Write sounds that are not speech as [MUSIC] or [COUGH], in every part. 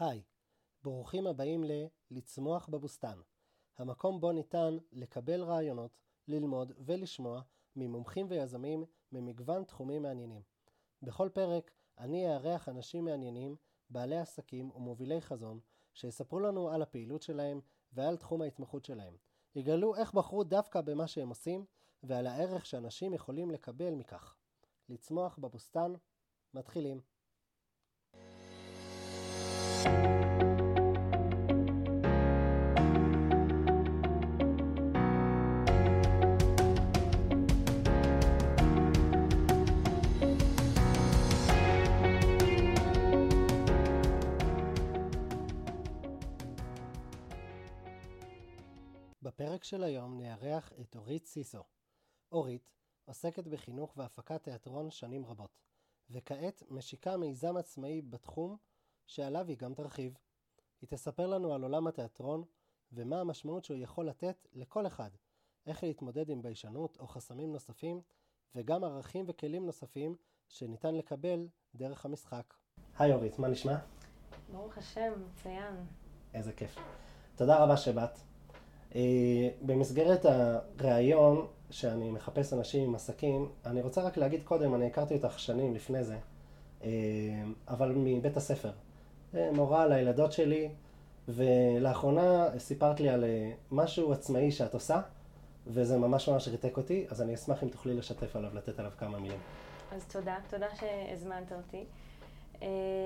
היי, ברוכים הבאים ל-לצמוח בבוסתן, המקום בו ניתן לקבל רעיונות, ללמוד ולשמוע ממומחים ויזמים ממגוון תחומים מעניינים. בכל פרק אני אארח אנשים מעניינים, בעלי עסקים ומובילי חזון, שיספרו לנו על הפעילות שלהם ועל תחום ההתמחות שלהם. יגלו איך בחרו דווקא במה שהם עושים ועל הערך שאנשים יכולים לקבל מכך. לצמוח בבוסתן, מתחילים. בפרק של היום נארח את אורית סיסו. אורית עוסקת בחינוך והפקת תיאטרון שנים רבות, וכעת משיקה מיזם עצמאי בתחום שעליו היא גם תרחיב. היא תספר לנו על עולם התיאטרון ומה המשמעות שהוא יכול לתת לכל אחד, איך להתמודד עם ביישנות או חסמים נוספים, וגם ערכים וכלים נוספים שניתן לקבל דרך המשחק. היי אורית, מה נשמע? ברוך השם, מצוין. איזה כיף. תודה רבה שבאת. אה, במסגרת הראיון שאני מחפש אנשים עם עסקים, אני רוצה רק להגיד קודם, אני הכרתי אותך שנים לפני זה, אה, אבל מבית הספר. אה, מורה לילדות שלי, ולאחרונה סיפרת לי על משהו עצמאי שאת עושה, וזה ממש ממש ריתק אותי, אז אני אשמח אם תוכלי לשתף עליו, לתת עליו כמה מילים. אז תודה, תודה שהזמנת אותי.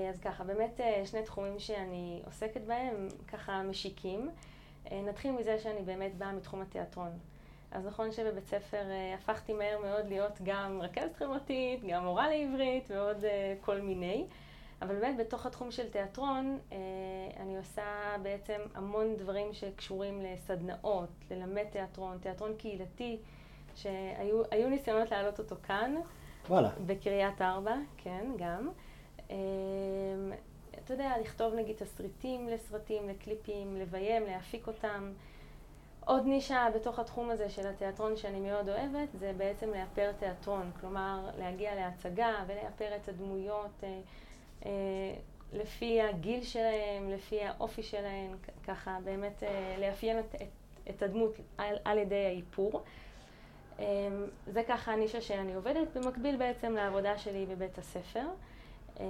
אז ככה, באמת שני תחומים שאני עוסקת בהם, ככה משיקים. אה, נתחיל מזה שאני באמת באה מתחום התיאטרון. אז נכון שבבית ספר אה, הפכתי מהר מאוד להיות גם רכזת חברתית, גם מורה לעברית ועוד אה, כל מיני. אבל באמת בתוך התחום של תיאטרון אני עושה בעצם המון דברים שקשורים לסדנאות, ללמד תיאטרון, תיאטרון קהילתי, שהיו ניסיונות להעלות אותו כאן. וואלה. בקריית ארבע, כן, גם. אתה יודע, לכתוב נגיד תסריטים לסרטים, לקליפים, לביים, להפיק אותם. עוד נישה בתוך התחום הזה של התיאטרון שאני מאוד אוהבת, זה בעצם לאפר תיאטרון. כלומר, להגיע להצגה ולאפר את הדמויות אה, אה, לפי הגיל שלהם, לפי האופי שלהם, ככה באמת אה, לאפיין את, את, את הדמות על, על ידי האיפור. אה, זה ככה הנישה שאני עובדת, במקביל בעצם לעבודה שלי בבית הספר. אה,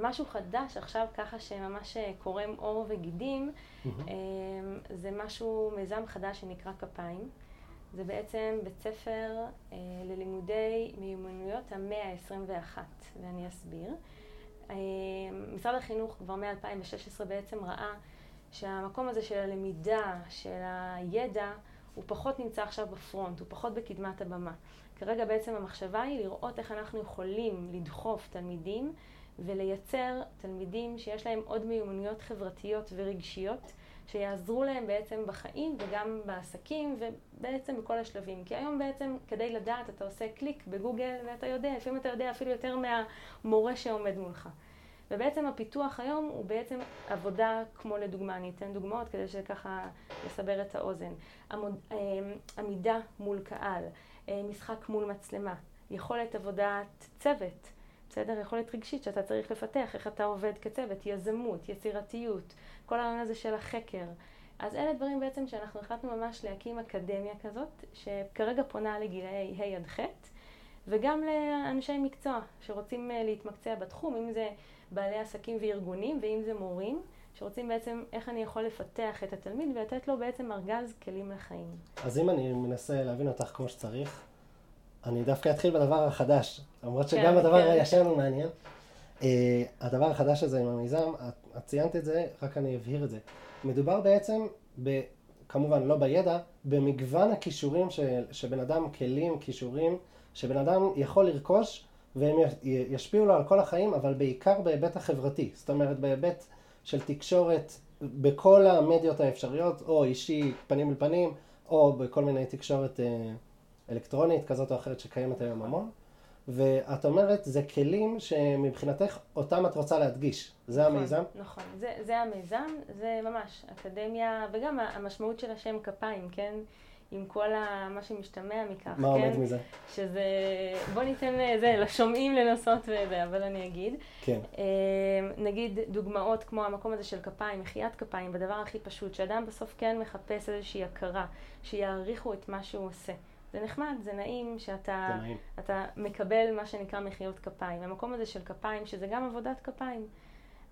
משהו חדש עכשיו, ככה שממש אה, קורם עור וגידים. זה משהו, מיזם חדש שנקרא כפיים. זה בעצם בית ספר ללימודי מיומנויות המאה ה-21, ואני אסביר. משרד החינוך כבר מ-2016 בעצם ראה שהמקום הזה של הלמידה, של הידע, הוא פחות נמצא עכשיו בפרונט, הוא פחות בקדמת הבמה. כרגע בעצם המחשבה היא לראות איך אנחנו יכולים לדחוף תלמידים ולייצר תלמידים שיש להם עוד מיומנויות חברתיות ורגשיות, שיעזרו להם בעצם בחיים וגם בעסקים ובעצם בכל השלבים. כי היום בעצם כדי לדעת אתה עושה קליק בגוגל ואתה יודע, לפעמים אתה יודע אפילו יותר מהמורה שעומד מולך. ובעצם הפיתוח היום הוא בעצם עבודה כמו לדוגמה, אני אתן דוגמאות כדי שככה לסבר את האוזן. עמוד, אה, עמידה מול קהל, אה, משחק מול מצלמה, יכולת עבודת צוות, בסדר? יכולת רגשית שאתה צריך לפתח, איך אתה עובד כצוות, יזמות, יצירתיות, כל הרעיון הזה של החקר. אז אלה דברים בעצם שאנחנו החלטנו ממש להקים אקדמיה כזאת, שכרגע פונה לגילאי ה' עד ח', וגם לאנשי מקצוע שרוצים אה, להתמקצע בתחום, אם זה בעלי עסקים וארגונים, ואם זה מורים, שרוצים בעצם איך אני יכול לפתח את התלמיד ולתת לו בעצם ארגז כלים לחיים. אז אם אני מנסה להבין אותך כמו שצריך, אני דווקא אתחיל בדבר החדש, למרות שגם כן, הדבר כן. הישן הוא מעניין. Uh, הדבר החדש הזה עם המיזם, את, את ציינת את זה, רק אני אבהיר את זה. מדובר בעצם, ב, כמובן לא בידע, במגוון הכישורים של, שבן אדם, כלים, כישורים, שבן אדם יכול לרכוש והם ישפיעו לו על כל החיים, אבל בעיקר בהיבט החברתי. זאת אומרת, בהיבט של תקשורת בכל המדיות האפשריות, או אישי, פנים אל פנים, או בכל מיני תקשורת אה, אלקטרונית כזאת או אחרת שקיימת היום המון. ואת אומרת, זה כלים שמבחינתך אותם את רוצה להדגיש. זה נכון, המיזם? נכון, זה, זה המיזם, זה ממש אקדמיה, וגם המשמעות של השם כפיים, כן? עם כל ה, מה שמשתמע מכך, מה כן? עומד מזה? שזה, בוא ניתן אה, זה, לשומעים לנסות וזה, אבל אני אגיד. כן. אה, נגיד דוגמאות כמו המקום הזה של כפיים, מחיית כפיים, בדבר הכי פשוט, שאדם בסוף כן מחפש איזושהי הכרה, שיעריכו את מה שהוא עושה. זה נחמד, זה נעים שאתה זה נעים. אתה מקבל מה שנקרא מחיאות כפיים. המקום הזה של כפיים, שזה גם עבודת כפיים.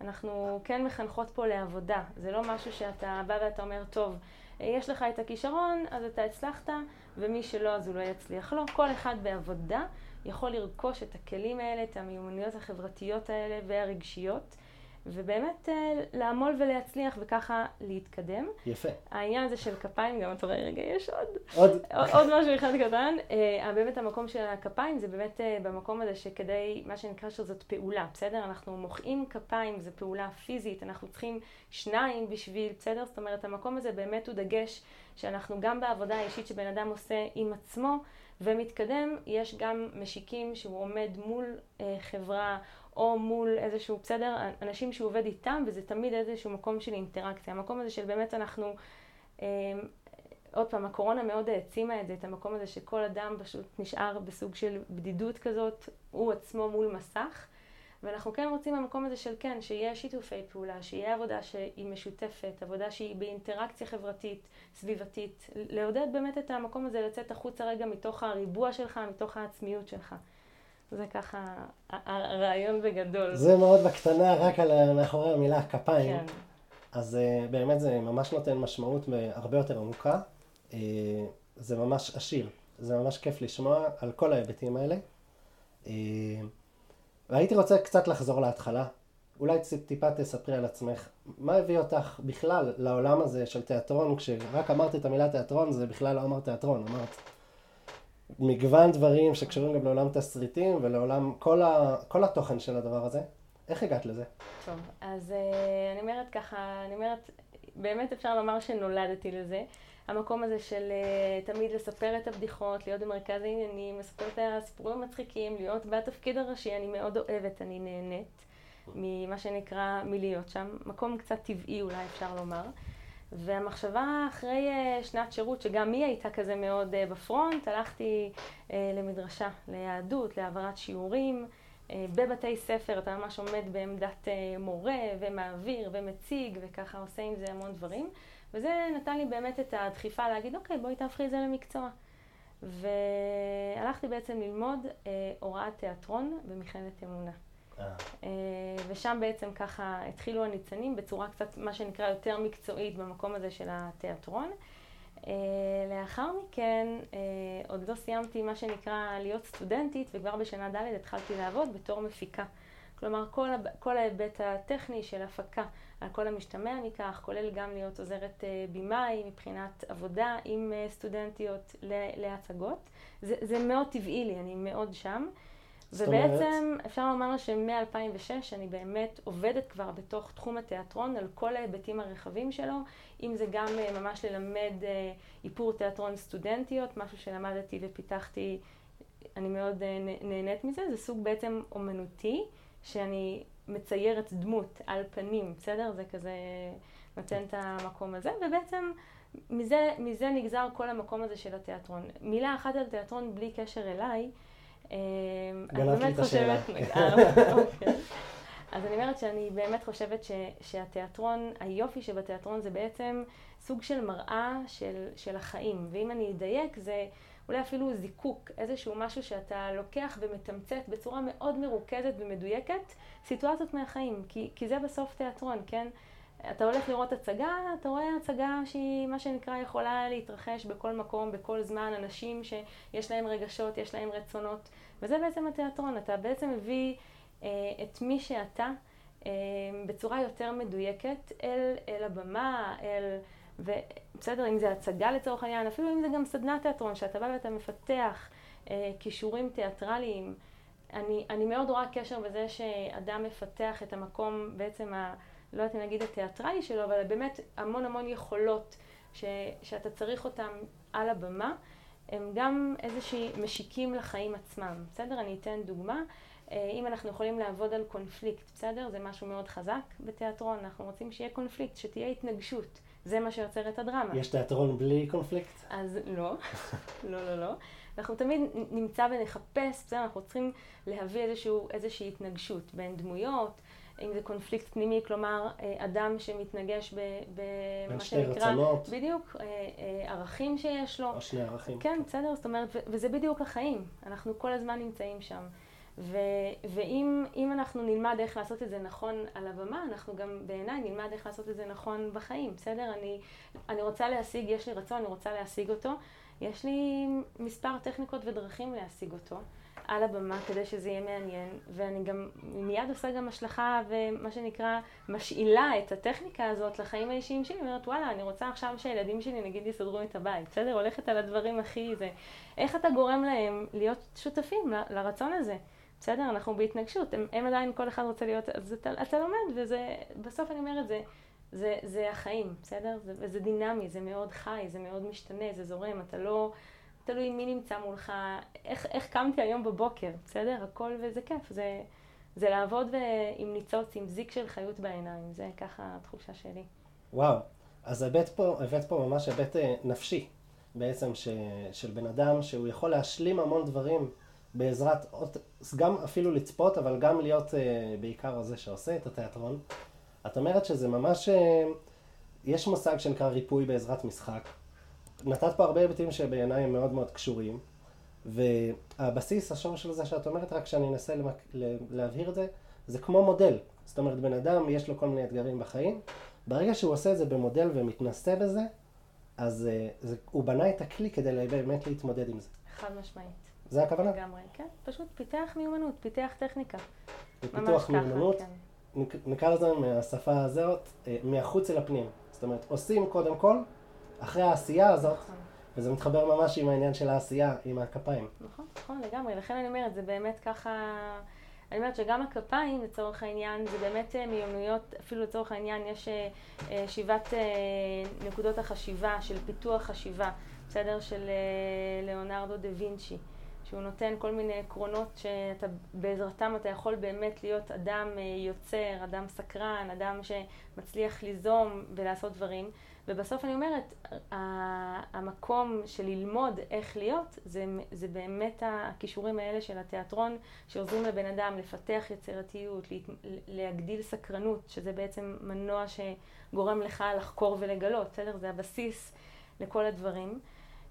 אנחנו כן מחנכות פה לעבודה. זה לא משהו שאתה בא ואתה אומר, טוב, יש לך את הכישרון, אז אתה הצלחת, ומי שלא, אז הוא לא יצליח. לא, כל אחד בעבודה יכול לרכוש את הכלים האלה, את המיומנויות החברתיות האלה והרגשיות, ובאמת אה, לעמול ולהצליח וככה להתקדם. יפה. העניין הזה של כפיים, גם אתה רואה, רגע, יש עוד, עוד, עוד עוד משהו אחד קטן. אה, באמת המקום של הכפיים זה באמת אה, במקום הזה שכדי, מה שנקרא שזאת פעולה, בסדר? אנחנו מוחאים כפיים, זו פעולה פיזית, אנחנו צריכים שניים בשביל, בסדר? זאת אומרת, המקום הזה באמת הוא דגש שאנחנו גם בעבודה האישית שבן אדם עושה עם עצמו ומתקדם, יש גם משיקים שהוא עומד מול אה, חברה או מול איזשהו, בסדר, אנשים שהוא עובד איתם, וזה תמיד איזשהו מקום של אינטראקציה. המקום הזה של באמת אנחנו, אה, עוד פעם, הקורונה מאוד העצימה את זה, את המקום הזה שכל אדם פשוט נשאר בסוג של בדידות כזאת, הוא עצמו מול מסך. ואנחנו כן רוצים במקום הזה של כן, שיהיה שיתופי פעולה, שיהיה עבודה שהיא משותפת, עבודה שהיא באינטראקציה חברתית, סביבתית, לעודד באמת את המקום הזה לצאת החוצה רגע מתוך הריבוע שלך, מתוך העצמיות שלך. זה ככה הרעיון בגדול. זה מאוד בקטנה, רק על מאחורי המילה כפיים. כן. אז uh, באמת זה ממש נותן משמעות הרבה יותר עמוקה. Uh, זה ממש עשיר. זה ממש כיף לשמוע על כל ההיבטים האלה. Uh, והייתי רוצה קצת לחזור להתחלה. אולי טיפה תספרי על עצמך. מה הביא אותך בכלל לעולם הזה של תיאטרון? כשרק אמרת את המילה תיאטרון, זה בכלל לא אמרת תיאטרון, אמרת מגוון דברים שקשורים גם לעולם תסריטים ולעולם כל, ה, כל התוכן של הדבר הזה. איך הגעת לזה? טוב, אז uh, אני אומרת ככה, אני אומרת, באמת אפשר לומר שנולדתי לזה. המקום הזה של uh, תמיד לספר את הבדיחות, להיות במרכז העניינים, לספר את הסיפורים המצחיקים, להיות בתפקיד הראשי, אני מאוד אוהבת, אני נהנית ממה שנקרא מלהיות שם. מקום קצת טבעי אולי אפשר לומר. והמחשבה אחרי uh, שנת שירות, שגם היא הייתה כזה מאוד uh, בפרונט, הלכתי uh, למדרשה, ליהדות, להעברת שיעורים. בבתי ספר אתה ממש עומד בעמדת מורה ומעביר ומציג וככה עושה עם זה המון דברים. וזה נתן לי באמת את הדחיפה להגיד, אוקיי, בואי תהפכי את זה למקצוע. והלכתי בעצם ללמוד הוראת תיאטרון במכללת אמונה. אה, ושם בעצם ככה התחילו הניצנים בצורה קצת, מה שנקרא, יותר מקצועית במקום הזה של התיאטרון. אה, לאחר מכן, אה, עוד לא סיימתי מה שנקרא להיות סטודנטית, וכבר בשנה ד' התחלתי לעבוד בתור מפיקה. כלומר, כל, כל ההיבט הטכני של הפקה, על כל המשתמע מכך, כולל גם להיות עוזרת במאי מבחינת עבודה עם סטודנטיות להצגות. זה, זה מאוד טבעי לי, אני מאוד שם. ובעצם אפשר לומר שמ-2006 אני באמת עובדת כבר בתוך תחום התיאטרון על כל ההיבטים הרחבים שלו, אם זה גם אה, ממש ללמד אה, איפור תיאטרון סטודנטיות, משהו שלמדתי ופיתחתי, אני מאוד אה, נהנית מזה, זה סוג בעצם אומנותי, שאני מציירת דמות על פנים, בסדר? זה כזה נותן את המקום הזה, ובעצם מזה, מזה נגזר כל המקום הזה של התיאטרון. מילה אחת על תיאטרון בלי קשר אליי, גנבת לי את השאלה. [LAUGHS] אוקיי. אז אני אומרת שאני באמת חושבת ש, שהתיאטרון, היופי שבתיאטרון זה בעצם סוג של מראה של, של החיים. ואם אני אדייק, זה אולי אפילו זיקוק, איזשהו משהו שאתה לוקח ומתמצת בצורה מאוד מרוכזת ומדויקת סיטואציות מהחיים. כי, כי זה בסוף תיאטרון, כן? אתה הולך לראות הצגה, אתה רואה הצגה שהיא מה שנקרא יכולה להתרחש בכל מקום, בכל זמן, אנשים שיש להם רגשות, יש להם רצונות, וזה בעצם התיאטרון, אתה בעצם מביא אה, את מי שאתה אה, בצורה יותר מדויקת אל, אל הבמה, אל... ובסדר, אם זה הצגה לצורך העניין, אפילו אם זה גם סדנת תיאטרון, שאתה בא ואתה מפתח אה, כישורים תיאטרליים, אני, אני מאוד רואה קשר בזה שאדם מפתח את המקום בעצם ה... לא יודעת אם להגיד התיאטרלי שלו, אבל באמת המון המון יכולות ש, שאתה צריך אותם על הבמה, הם גם איזושהי משיקים לחיים עצמם. בסדר? אני אתן דוגמה. אה, אם אנחנו יכולים לעבוד על קונפליקט, בסדר? זה משהו מאוד חזק בתיאטרון, אנחנו רוצים שיהיה קונפליקט, שתהיה התנגשות. זה מה שיוצר את הדרמה. יש תיאטרון בלי קונפליקט? אז לא, [LAUGHS] לא, לא, לא. אנחנו תמיד נמצא ונחפש, בסדר? אנחנו צריכים להביא איזשהו, איזושהי התנגשות בין דמויות, אם זה קונפליקט פנימי, כלומר, אה, אדם שמתנגש במה שנקרא... רצונות. בדיוק, אה, אה, ערכים שיש לו. או שני ערכים. כן, בסדר, זאת אומרת, וזה בדיוק החיים. אנחנו כל הזמן נמצאים שם. ו- ואם אנחנו נלמד איך לעשות את זה נכון על הבמה, אנחנו גם בעיניי נלמד איך לעשות את זה נכון בחיים, בסדר? אני, אני רוצה להשיג, יש לי רצון, אני רוצה להשיג אותו. יש לי מספר טכניקות ודרכים להשיג אותו. על הבמה כדי שזה יהיה מעניין, ואני גם מיד עושה גם השלכה ומה שנקרא משאילה את הטכניקה הזאת לחיים האישיים שלי, אומרת וואלה, אני רוצה עכשיו שהילדים שלי נגיד יסדרו את הבית, בסדר? הולכת על הדברים הכי זה. איך אתה גורם להם להיות שותפים ל, לרצון הזה? בסדר? אנחנו בהתנגשות, הם, הם עדיין, כל אחד רוצה להיות, אז אתה, אתה לומד, וזה, בסוף אני אומרת, זה, זה, זה החיים, בסדר? זה, וזה דינמי, זה מאוד חי, זה מאוד משתנה, זה זורם, אתה לא... תלוי מי נמצא מולך, איך, איך קמתי היום בבוקר, בסדר? הכל וזה כיף, זה, זה לעבוד עם ניצוץ, עם זיק של חיות בעיניים, זה ככה התחושה שלי. וואו, אז הבאת פה, הבאת פה ממש היבט אה, נפשי, בעצם, ש, של בן אדם, שהוא יכול להשלים המון דברים בעזרת, גם אפילו לצפות, אבל גם להיות אה, בעיקר הזה שעושה את התיאטרון. את אומרת שזה ממש, אה, יש מושג שנקרא ריפוי בעזרת משחק. נתת פה הרבה היבטים שבעיניי הם מאוד מאוד קשורים, והבסיס, השורש של זה שאת אומרת, רק שאני אנסה למק... להבהיר את זה, זה כמו מודל. זאת אומרת, בן אדם, יש לו כל מיני אתגרים בחיים, ברגע שהוא עושה את זה במודל ומתנסה בזה, אז uh, זה, הוא בנה את הכלי כדי באמת להתמודד עם זה. חד משמעית. זה הכוונה? לגמרי, כן. פשוט פיתח מיומנות, פיתח טכניקה. פיתוח מיומנות, כן. נקרא לזה מהשפה הזאת, אה, מהחוץ אל הפנים. זאת אומרת, עושים קודם כל, אחרי העשייה הזאת, נכון. וזה מתחבר ממש עם העניין של העשייה, עם הכפיים. נכון, נכון, לגמרי. לכן אני אומרת, זה באמת ככה... אני אומרת שגם הכפיים, לצורך העניין, זה באמת אה, מיומנויות, אפילו לצורך העניין, יש אה, אה, שיבת נקודות החשיבה, של פיתוח חשיבה, בסדר? של ליאונרדו דה וינצ'י. שהוא נותן כל מיני עקרונות שבעזרתם אתה יכול באמת להיות אדם יוצר, אדם סקרן, אדם שמצליח ליזום ולעשות דברים. ובסוף אני אומרת, המקום של ללמוד איך להיות, זה, זה באמת הכישורים האלה של התיאטרון, שעוזרים לבן אדם לפתח יצירתיות, להגדיל סקרנות, שזה בעצם מנוע שגורם לך לחקור ולגלות, בסדר? זה הבסיס לכל הדברים.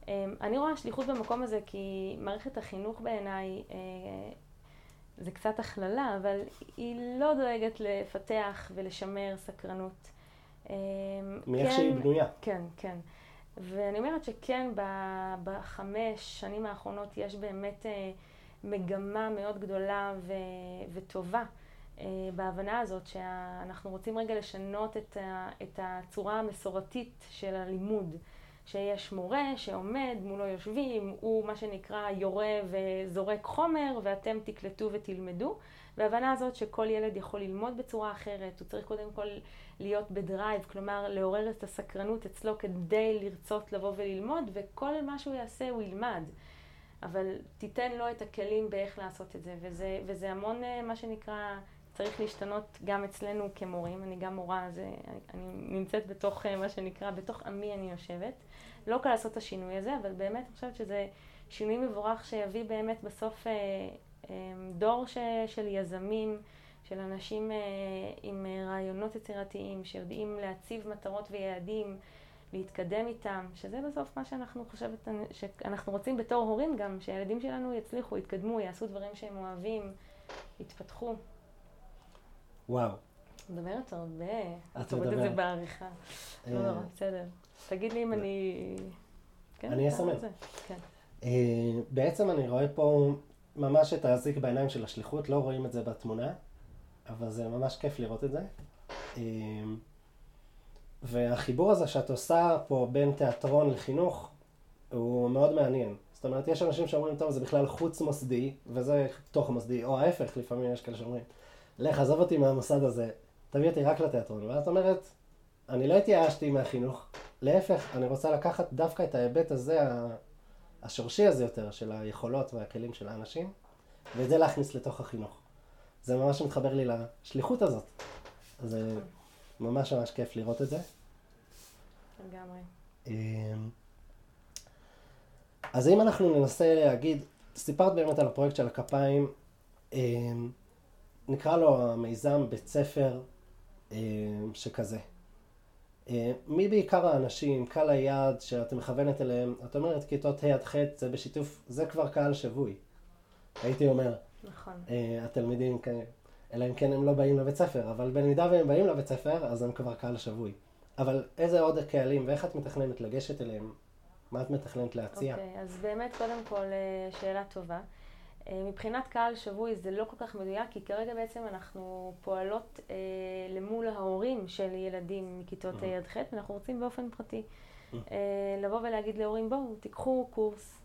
אמ, אני רואה שליחות במקום הזה כי מערכת החינוך בעיניי אה, זה קצת הכללה, אבל היא לא דואגת לפתח ולשמר סקרנות. אמ, מאיך כן, שהיא בנויה. כן, כן. ואני אומרת שכן, בחמש שנים האחרונות יש באמת אה, מגמה מאוד גדולה ו, וטובה אה, בהבנה הזאת שאנחנו רוצים רגע לשנות את, ה, את הצורה המסורתית של הלימוד. שיש מורה שעומד, מולו יושבים, הוא מה שנקרא יורה וזורק חומר ואתם תקלטו ותלמדו. וההבנה הזאת שכל ילד יכול ללמוד בצורה אחרת, הוא צריך קודם כל להיות בדרייב, כלומר לעורר את הסקרנות אצלו כדי לרצות לבוא וללמוד, וכל מה שהוא יעשה הוא ילמד. אבל תיתן לו את הכלים באיך לעשות את זה, וזה, וזה המון אה, מה שנקרא, צריך להשתנות גם אצלנו כמורים, אני גם מורה, זה, אני, אני נמצאת בתוך אה, מה שנקרא, בתוך עמי אני יושבת. לא קל לעשות את השינוי הזה, אבל באמת אני חושבת שזה שינוי מבורך שיביא באמת בסוף אה, דור ש, של יזמים, של אנשים אה, עם אה, רעיונות יצירתיים, שיודעים להציב מטרות ויעדים, להתקדם איתם, שזה בסוף מה שאנחנו חושבת, שאנחנו רוצים בתור הורים גם, שהילדים שלנו יצליחו, יתקדמו, יעשו דברים שהם אוהבים, יתפתחו. וואו. מדברת הרבה, את אומרת את זה בעריכה. לא נורא, בסדר. תגיד לי אם אני... כן, אני אסמן. כן. בעצם אני רואה פה ממש את האזיק בעיניים של השליחות, לא רואים את זה בתמונה, אבל זה ממש כיף לראות את זה. אמ, והחיבור הזה שאת עושה פה בין תיאטרון לחינוך, הוא מאוד מעניין. זאת אומרת, יש אנשים שאומרים, טוב, זה בכלל חוץ מוסדי, וזה תוך מוסדי, או ההפך, לפעמים יש כאלה שאומרים, לך, עזוב אותי מהמוסד הזה, תביא אותי רק לתיאטרון. ואת אומרת, אני לא התייאשתי מהחינוך, להפך, אני רוצה לקחת דווקא את ההיבט הזה, השורשי הזה יותר, של היכולות והכלים של האנשים, ואת זה להכניס לתוך החינוך. זה ממש מתחבר לי לשליחות הזאת. אז זה ממש ממש כיף לראות את זה. לגמרי. אמ, אז אם אנחנו ננסה להגיד, סיפרת באמת על הפרויקט של הכפיים, אמ, נקרא לו המיזם בית ספר אמ, שכזה. מי בעיקר האנשים, קהל היעד שאת מכוונת אליהם? את אומרת כיתות ה' עד ח' זה בשיתוף, זה כבר קהל שבוי, הייתי אומר. נכון. התלמידים, אלא אם כן הם לא באים לבית ספר, אבל במידה והם באים לבית ספר, אז הם כבר קהל שבוי. אבל איזה עוד קהלים ואיך את מתכננת לגשת אליהם? מה את מתכננת להציע? אוקיי, okay, אז באמת קודם כל אה, שאלה טובה. אה, מבחינת קהל שבוי זה לא כל כך מדויק, כי כרגע בעצם אנחנו פועלות אה, למול ההורים של ילדים מכיתות ה' עד ח', ואנחנו רוצים באופן פרטי אה, לבוא ולהגיד להורים, בואו, תיקחו קורס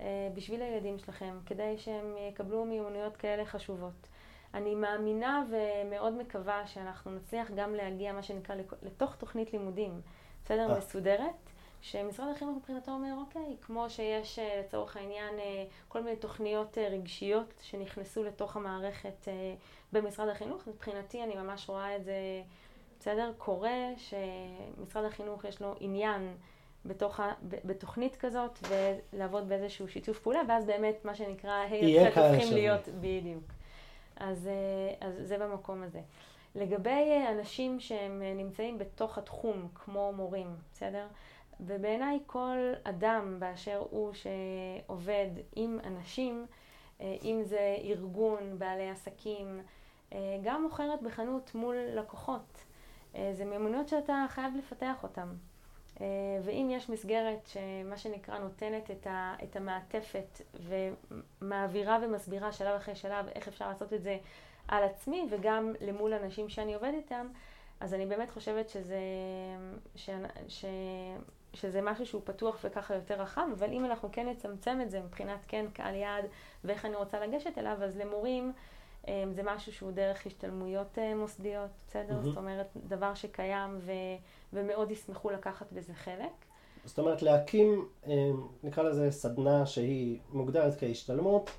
אה, בשביל הילדים שלכם, כדי שהם יקבלו מיומנויות כאלה חשובות. אני מאמינה ומאוד מקווה שאנחנו נצליח גם להגיע, מה שנקרא, לתוך תוכנית לימודים, בסדר? אה. מסודרת. שמשרד החינוך מבחינתו אומר, אוקיי, כמו שיש אה, לצורך העניין אה, כל מיני תוכניות רגשיות שנכנסו לתוך המערכת במשרד החינוך, מבחינתי אני ממש רואה את זה, בסדר? קורה שמשרד החינוך יש לו עניין בתוך ה, בתוכנית כזאת ולעבוד באיזשהו שיתוף פעולה, ואז באמת מה שנקרא, היי, הופכים להיות, בדיוק. אז, אה, אז זה במקום הזה. לגבי אה, אנשים שהם אה, נמצאים בתוך התחום, כמו מורים, בסדר? ובעיניי כל אדם באשר הוא שעובד עם אנשים, אם זה ארגון, בעלי עסקים, גם מוכרת בחנות מול לקוחות. זה מיומנויות שאתה חייב לפתח אותן. ואם יש מסגרת שמה שנקרא נותנת את, ה, את המעטפת ומעבירה ומסבירה שלב אחרי שלב איך אפשר לעשות את זה על עצמי וגם למול אנשים שאני עובדת איתם, אז אני באמת חושבת שזה, ש, ש, שזה משהו שהוא פתוח וככה יותר רחב, אבל אם אנחנו כן נצמצם את זה מבחינת כן קהל יעד ואיך אני רוצה לגשת אליו, אז למורים אמ, זה משהו שהוא דרך השתלמויות אה, מוסדיות, בסדר? Mm-hmm. זאת אומרת, דבר שקיים ו, ומאוד ישמחו לקחת בזה חלק. זאת אומרת, להקים, אמ, נקרא לזה סדנה שהיא מוגדרת כהשתלמות.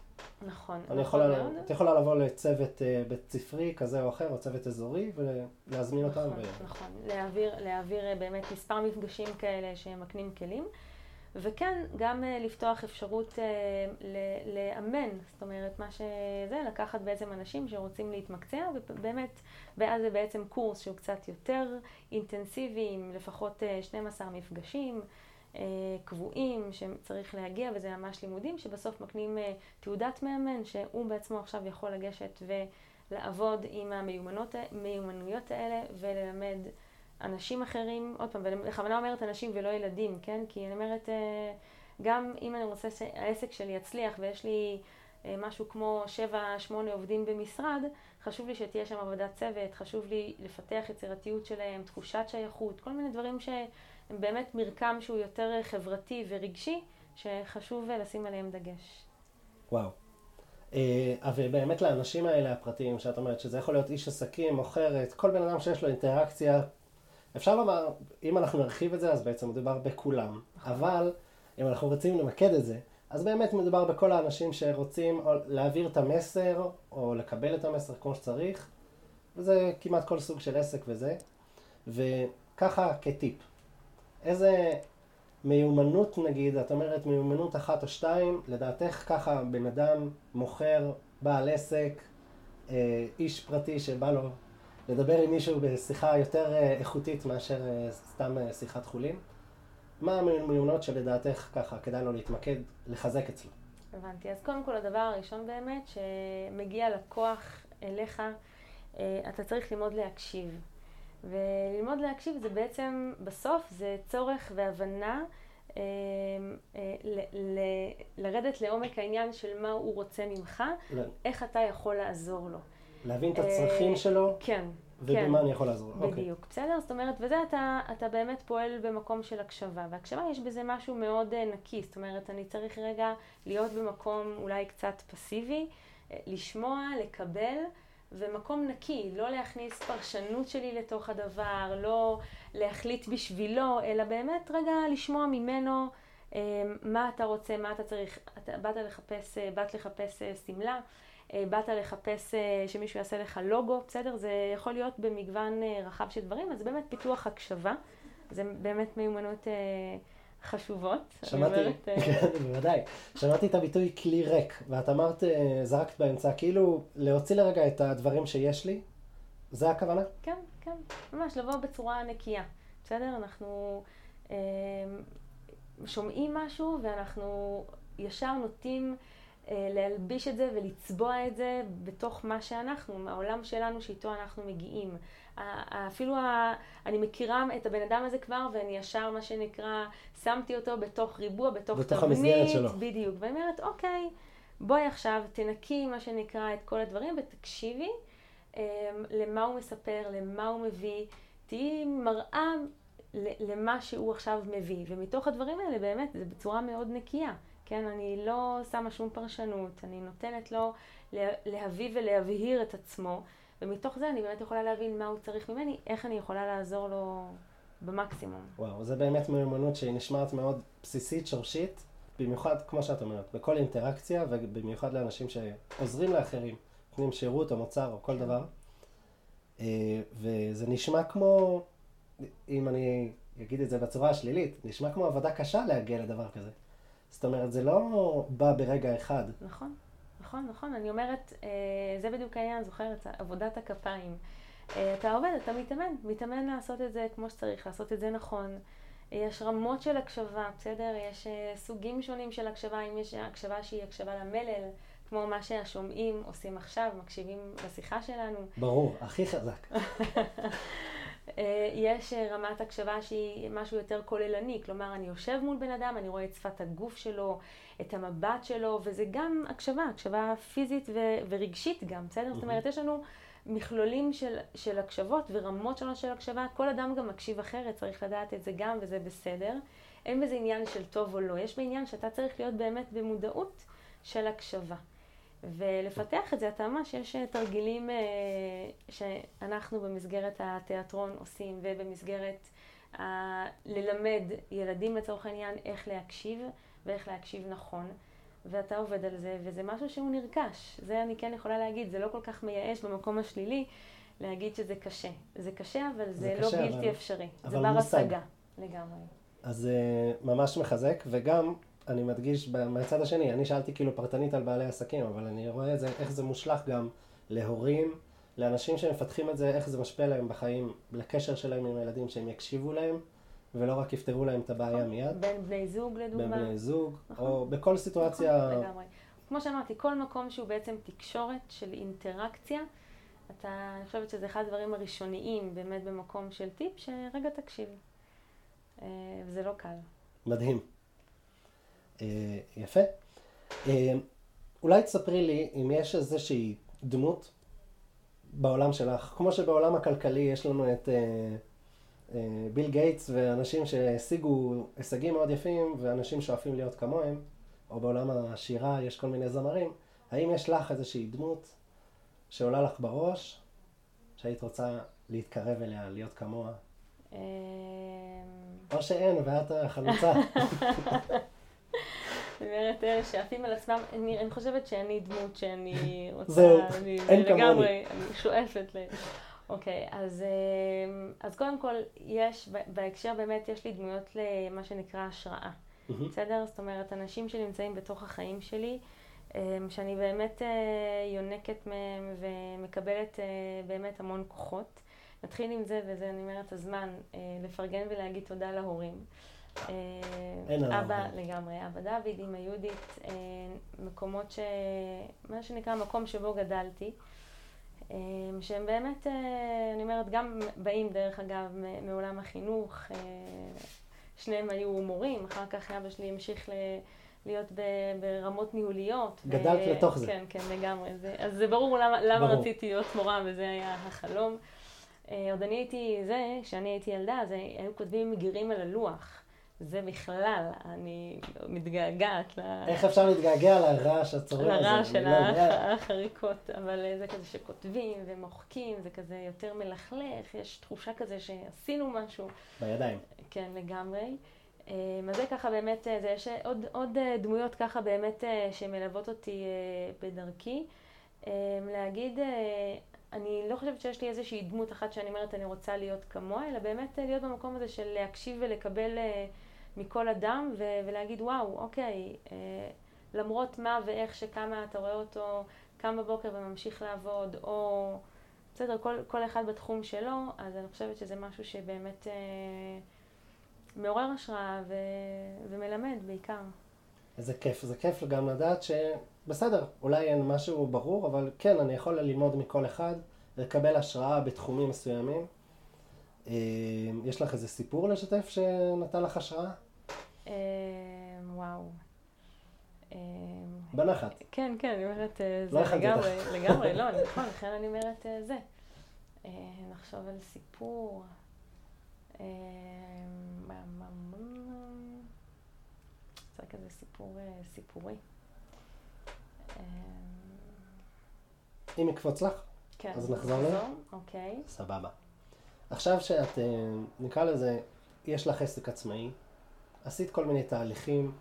נכון, נכון יכולה, מאוד. את יכולה לבוא לצוות אה, בית ספרי כזה או אחר, או צוות אזורי, ולהזמין נכון, אותם. ו... נכון, להעביר, להעביר אה, באמת מספר מפגשים כאלה שמקנים כלים. וכן, גם uh, לפתוח אפשרות uh, לאמן, זאת אומרת, מה שזה, לקחת בעצם אנשים שרוצים להתמקצע, ובאמת, ואז זה בעצם קורס שהוא קצת יותר אינטנסיבי, עם לפחות uh, 12 מפגשים uh, קבועים שצריך להגיע, וזה ממש לימודים, שבסוף מקנים uh, תעודת מאמן, שהוא בעצמו עכשיו יכול לגשת ולעבוד עם המיומנויות האלה וללמד אנשים אחרים, עוד פעם, בכוונה אומרת אנשים ולא ילדים, כן? כי אני אומרת, אה, גם אם אני רוצה שהעסק שלי יצליח ויש לי אה, משהו כמו 7-8 עובדים במשרד, חשוב לי שתהיה שם עבודת צוות, חשוב לי לפתח יצירתיות שלהם, תחושת שייכות, כל מיני דברים שהם באמת מרקם שהוא יותר חברתי ורגשי, שחשוב לשים עליהם דגש. וואו. אבל באמת לאנשים האלה הפרטיים, שאת אומרת שזה יכול להיות איש עסקים, מוכרת, כל בן אדם שיש לו אינטראקציה אפשר לומר, אם אנחנו נרחיב את זה, אז בעצם מדובר בכולם. אבל אם אנחנו רוצים למקד את זה, אז באמת מדובר בכל האנשים שרוצים להעביר את המסר, או לקבל את המסר כמו שצריך, וזה כמעט כל סוג של עסק וזה. וככה כטיפ, איזה מיומנות נגיד, את אומרת מיומנות אחת או שתיים, לדעתך ככה בן אדם מוכר, בעל עסק, אה, איש פרטי שבא לו לדבר עם מישהו בשיחה יותר אה, איכותית מאשר אה, סתם שיחת חולין. מה המיומנות שלדעתך ככה כדאי לו להתמקד, לחזק אצלו? הבנתי. אז קודם כל הדבר הראשון באמת, שמגיע לקוח אליך, אתה צריך ללמוד להקשיב. וללמוד להקשיב זה בעצם, בסוף זה צורך והבנה לרדת לעומק העניין של מה הוא רוצה ממך, לא. איך אתה יכול לעזור לו. להבין את הצרכים שלו. כן. ובמה כן, אני יכול לעזור. אוקיי. בדיוק, okay. בסדר? זאת אומרת, וזה אתה, אתה באמת פועל במקום של הקשבה. והקשבה יש בזה משהו מאוד uh, נקי, זאת אומרת, אני צריך רגע להיות במקום אולי קצת פסיבי, uh, לשמוע, לקבל, ומקום נקי, לא להכניס פרשנות שלי לתוך הדבר, לא להחליט בשבילו, אלא באמת רגע לשמוע ממנו uh, מה אתה רוצה, מה אתה צריך. אתה באת לחפש, uh, באת לחפש שמלה. Uh, באת לחפש שמישהו יעשה לך לוגו, בסדר? זה יכול להיות במגוון רחב של דברים, אז באמת פיתוח הקשבה. זה באמת מיומנות חשובות. שמעתי, כן, בוודאי. שמעתי את הביטוי כלי ריק, ואת אמרת, זרקת באמצע, כאילו להוציא לרגע את הדברים שיש לי, זה הכוונה? כן, כן. ממש לבוא בצורה נקייה. בסדר? אנחנו אה, שומעים משהו ואנחנו ישר נוטים אה, להלביש את זה ולצבוע את זה בתוך מה שאנחנו, מהעולם שלנו שאיתו אנחנו מגיעים. אפילו ה, אני מכירה את הבן אדם הזה כבר ואני ישר מה שנקרא שמתי אותו בתוך ריבוע, בתוך, בתוך תבנית, המסגרת שלו. בדיוק, ואני אומרת אוקיי, בואי עכשיו תנקי מה שנקרא את כל הדברים ותקשיבי אה, למה הוא מספר, למה הוא מביא, תהיי מראה למה שהוא עכשיו מביא. ומתוך הדברים האלה באמת זה בצורה מאוד נקייה. כן, אני לא שמה שום פרשנות, אני נותנת לו להביא ולהבהיר את עצמו, ומתוך זה אני באמת יכולה להבין מה הוא צריך ממני, איך אני יכולה לעזור לו במקסימום. וואו, זה באמת מיומנות שהיא נשמעת מאוד בסיסית, שורשית, במיוחד, כמו שאת אומרת, בכל אינטראקציה, ובמיוחד לאנשים שעוזרים לאחרים, נותנים שירות או מוצר או כל. דבר. אה, וזה נשמע כמו, אם אני אגיד את זה בצורה השלילית, נשמע כמו עבודה קשה להגיע לדבר כזה. זאת אומרת, זה לא בא ברגע אחד. נכון, נכון, נכון. אני אומרת, אה, זה בדיוק העניין, זוכרת, עבודת הכפיים. אה, אתה עובד, אתה מתאמן, מתאמן לעשות את זה כמו שצריך, לעשות את זה נכון. יש רמות של הקשבה, בסדר? יש סוגים שונים של הקשבה, אם יש הקשבה שהיא הקשבה למלל, כמו מה שהשומעים עושים עכשיו, מקשיבים לשיחה שלנו. ברור, הכי חזק. [LAUGHS] אה, יש אה, רמת הקשבה שהיא משהו יותר כוללני, כלומר אני יושב מול בן אדם, אני רואה את שפת הגוף שלו, את המבט שלו, וזה גם הקשבה, הקשבה פיזית ו- ורגשית גם, בסדר? זאת אומרת, יש לנו מכלולים של, של הקשבות ורמות שונות של הקשבה, כל אדם גם מקשיב אחרת, צריך לדעת את זה גם, וזה בסדר. אין בזה עניין של טוב או לא, יש בעניין שאתה צריך להיות באמת במודעות של הקשבה. ולפתח את זה, אתה ממש, יש אה, תרגילים אה, שאנחנו במסגרת התיאטרון עושים, ובמסגרת ה... ללמד ילדים לצורך העניין איך להקשיב, ואיך להקשיב נכון. ואתה עובד על זה, וזה משהו שהוא נרכש. זה אני כן יכולה להגיד, זה לא כל כך מייאש במקום השלילי להגיד שזה קשה. זה קשה, אבל זה, זה לא קשה, בלתי אבל... אפשרי. אבל זה בר השגה, לגמרי. אז זה אה, ממש מחזק, וגם אני מדגיש מהצד השני, אני שאלתי כאילו פרטנית על בעלי עסקים, אבל אני רואה את זה, איך זה מושלך גם להורים, לאנשים שמפתחים את זה, איך זה משפיע להם בחיים, לקשר שלהם עם הילדים, שהם יקשיבו להם, ולא רק יפתרו להם את הבעיה נכון. מיד. בין בני זוג לדוגמה. בין בני זוג, נכון. או בכל סיטואציה. נכון, לגמרי. כמו שאמרתי, כל מקום שהוא בעצם תקשורת של אינטראקציה, אתה, אני חושבת שזה אחד הדברים הראשוניים באמת במקום של טיפ, שרגע תקשיב. אה, וזה לא קל. מדהים. אה, יפה. אה, אולי תספרי לי אם יש איזושהי דמות בעולם שלך, כמו שבעולם הכלכלי יש לנו את ביל גייטס ואנשים שהשיגו הישגים מאוד יפים ואנשים שואפים להיות כמוהם, או בעולם השירה יש כל מיני זמרים, האם יש לך איזושהי דמות שעולה לך בראש, שהיית רוצה להתקרב אליה, להיות כמוה? או שאין, ואת החלוצה. [LAUGHS] אומרת, אלה שעפים על עצמם, אני, אני חושבת שאני דמות שאני רוצה, זהו, אין כמוני. לגמרי, אני שואפת ל... אוקיי, אז, אמ, אז קודם כל, יש, בהקשר באמת, יש לי דמויות למה שנקרא השראה. בסדר? זאת אומרת, אנשים שנמצאים בתוך החיים שלי, אמ, שאני באמת אה, יונקת מהם ומקבלת אה, באמת המון כוחות. נתחיל עם זה, וזה, אני אומרת, הזמן אה, לפרגן ולהגיד תודה להורים. אין. אבא לגמרי, אבא דוד, אמא יהודית, מקומות ש... מה שנקרא מקום שבו גדלתי, שהם באמת, אה, אני אומרת, גם באים דרך אגב מעולם החינוך, שניהם היו מורים, אחר כך אבא שלי המשיך ל... להיות ברמות ניהוליות. גדלת ו... לתוך זה. כן, כן, לגמרי. זה, אז זה ברור למה, למה ברור. רציתי להיות מורה, וזה היה החלום. עוד אני הייתי זה, כשאני הייתי ילדה, אז היו כותבים מגירים על הלוח. זה בכלל, אני מתגעגעת ל... איך אפשר להתגעגע לרעש הצורם הזה? לרעש של לא החריקות, אבל זה כזה שכותבים ומוחקים, זה כזה יותר מלכלך, יש תחושה כזה שעשינו משהו. בידיים. כן, לגמרי. אה, אז זה ככה באמת, אה, זה יש עוד, עוד אה, דמויות ככה באמת שמלוות אותי בדרכי. להגיד, אני לא חושבת שיש לי איזושהי דמות אחת שאני אומרת אני רוצה להיות כמוה, אלא באמת להיות במקום הזה של להקשיב ולקבל מכל אדם ולהגיד וואו, אוקיי, למרות מה ואיך שכמה אתה רואה אותו קם בבוקר וממשיך לעבוד, או בסדר, כל, כל אחד בתחום שלו, אז אני חושבת שזה משהו שבאמת אה, מעורר השראה ו, ומלמד בעיקר. איזה כיף, זה כיף גם לדעת שבסדר, אולי אין משהו ברור, אבל כן, אני יכול ללמוד מכל אחד, לקבל השראה בתחומים מסוימים. אה, יש לך איזה סיפור לשתף שנתן לך השראה? אה, וואו. אה, בנחת. כן, כן, אני אומרת, אה, זה לא לגמרי, לגמרי, לא, נכון, לכן אני אומרת זה. נחשוב על סיפור. זה כזה סיפור סיפורי. אם יקפוץ לך, כן, אז נחזור לזה. אוקיי. סבבה. עכשיו שאת, נקרא לזה, יש לך עסק עצמאי, עשית כל מיני תהליכים,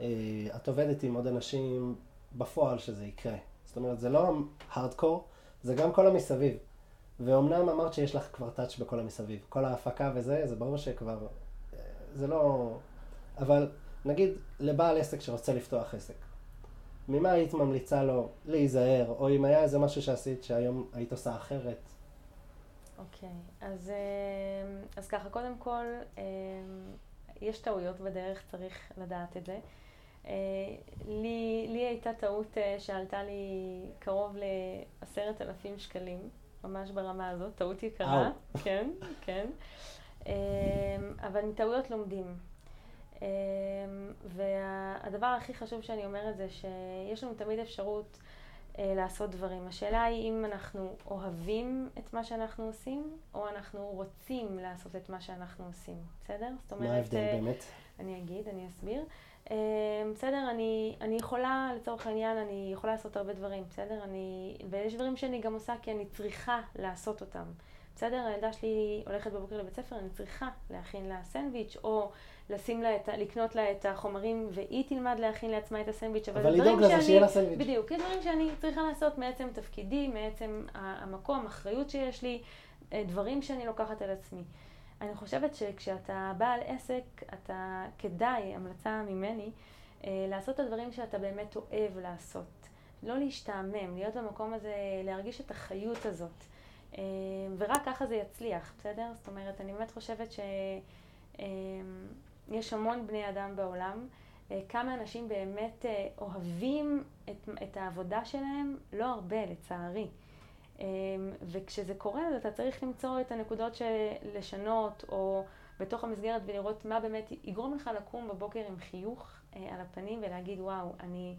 אה, את עובדת עם עוד אנשים בפועל שזה יקרה. זאת אומרת, זה לא הארדקור, זה גם כל המסביב. ואומנם אמרת שיש לך כבר טאץ' בכל המסביב. כל ההפקה וזה, זה ברור שכבר... אה, זה לא... אבל נגיד לבעל עסק שרוצה לפתוח עסק, ממה היית ממליצה לו להיזהר, או אם היה איזה משהו שעשית שהיום היית עושה אחרת? אוקיי, okay, אז, אה, אז ככה, קודם כל, יש טעויות בדרך, צריך לדעת את זה. אה, לי, לי הייתה טעות אה, שעלתה לי קרוב לעשרת אלפים שקלים, ממש ברמה הזאת, טעות יקרה, כן, כן. אה, אבל מטעויות לומדים. והדבר הכי חשוב שאני אומרת זה שיש לנו תמיד אפשרות לעשות דברים. השאלה היא אם אנחנו אוהבים את מה שאנחנו עושים, או אנחנו רוצים לעשות את מה שאנחנו עושים, בסדר? זאת אומרת... מה ההבדל באמת? אני אגיד, אני אסביר. אמ, בסדר, אני, אני יכולה, לצורך העניין, אני יכולה לעשות הרבה דברים, בסדר? אני, ויש דברים שאני גם עושה כי אני צריכה לעשות אותם. בסדר? הילדה שלי הולכת בבוקר לבית ספר, אני צריכה להכין לה סנדוויץ', או לשים לה את, לקנות לה את החומרים, והיא תלמד להכין לעצמה את הסנדוויץ'. אבל, אבל לדאוג לזה שיהיה לה סנדוויץ'. בדיוק, יש דברים שאני צריכה לעשות מעצם תפקידי, מעצם המקום, האחריות שיש לי, אה, דברים שאני לוקחת על עצמי. אני חושבת שכשאתה בעל עסק, אתה כדאי, המלצה ממני, אה, לעשות את הדברים שאתה באמת אוהב לעשות. לא להשתעמם, להיות במקום הזה, להרגיש את החיות הזאת. אה, ורק ככה זה יצליח, בסדר? זאת אומרת, אני באמת חושבת שיש אה, המון בני אדם בעולם. כמה אנשים באמת אוהבים את, את העבודה שלהם? לא הרבה, לצערי. אמ, וכשזה קורה, אז אתה צריך למצוא את הנקודות של לשנות, או בתוך המסגרת ולראות מה באמת יגרום לך לקום בבוקר עם חיוך אה, על הפנים ולהגיד, וואו, אני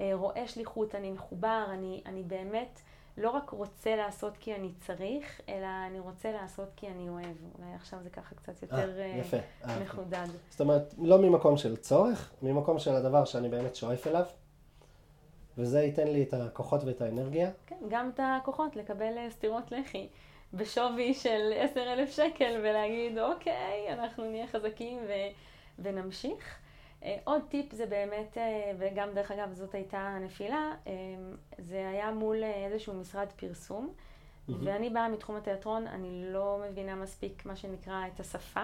אה, רואה שליחות, אני מחובר, אני, אני באמת לא רק רוצה לעשות כי אני צריך, אלא אני רוצה לעשות כי אני אוהב. אולי עכשיו זה ככה קצת אה, יותר 아, יפה, מחודד. זאת אומרת, לא ממקום של צורך, ממקום של הדבר שאני באמת שואף אליו. וזה ייתן לי את הכוחות ואת האנרגיה. כן, גם את הכוחות לקבל אה, סטירות לחי בשווי של עשר אלף שקל ולהגיד, אוקיי, אנחנו נהיה חזקים ו... ונמשיך. אה, עוד טיפ זה באמת, אה, וגם דרך אגב זאת הייתה הנפילה, זה היה מול איזשהו משרד פרסום, mm-hmm. ואני באה מתחום התיאטרון, אני לא מבינה מספיק מה שנקרא את השפה.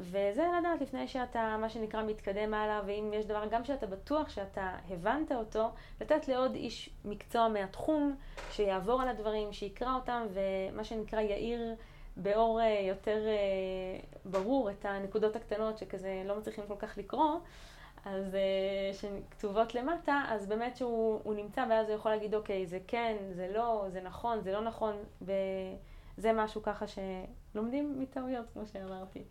וזה לדעת לפני שאתה, מה שנקרא, מתקדם הלאה, ואם יש דבר, גם שאתה בטוח שאתה הבנת אותו, לתת לעוד איש מקצוע מהתחום, שיעבור על הדברים, שיקרא אותם, ומה שנקרא, יאיר באור אה, יותר אה, ברור את הנקודות הקטנות שכזה לא מצליחים כל כך לקרוא. אז אה, שכתובות למטה, אז באמת שהוא נמצא ואז הוא יכול להגיד, אוקיי, זה כן, זה לא, זה נכון, זה לא נכון, וזה משהו ככה שלומדים מטעויות, כמו שאמרתי.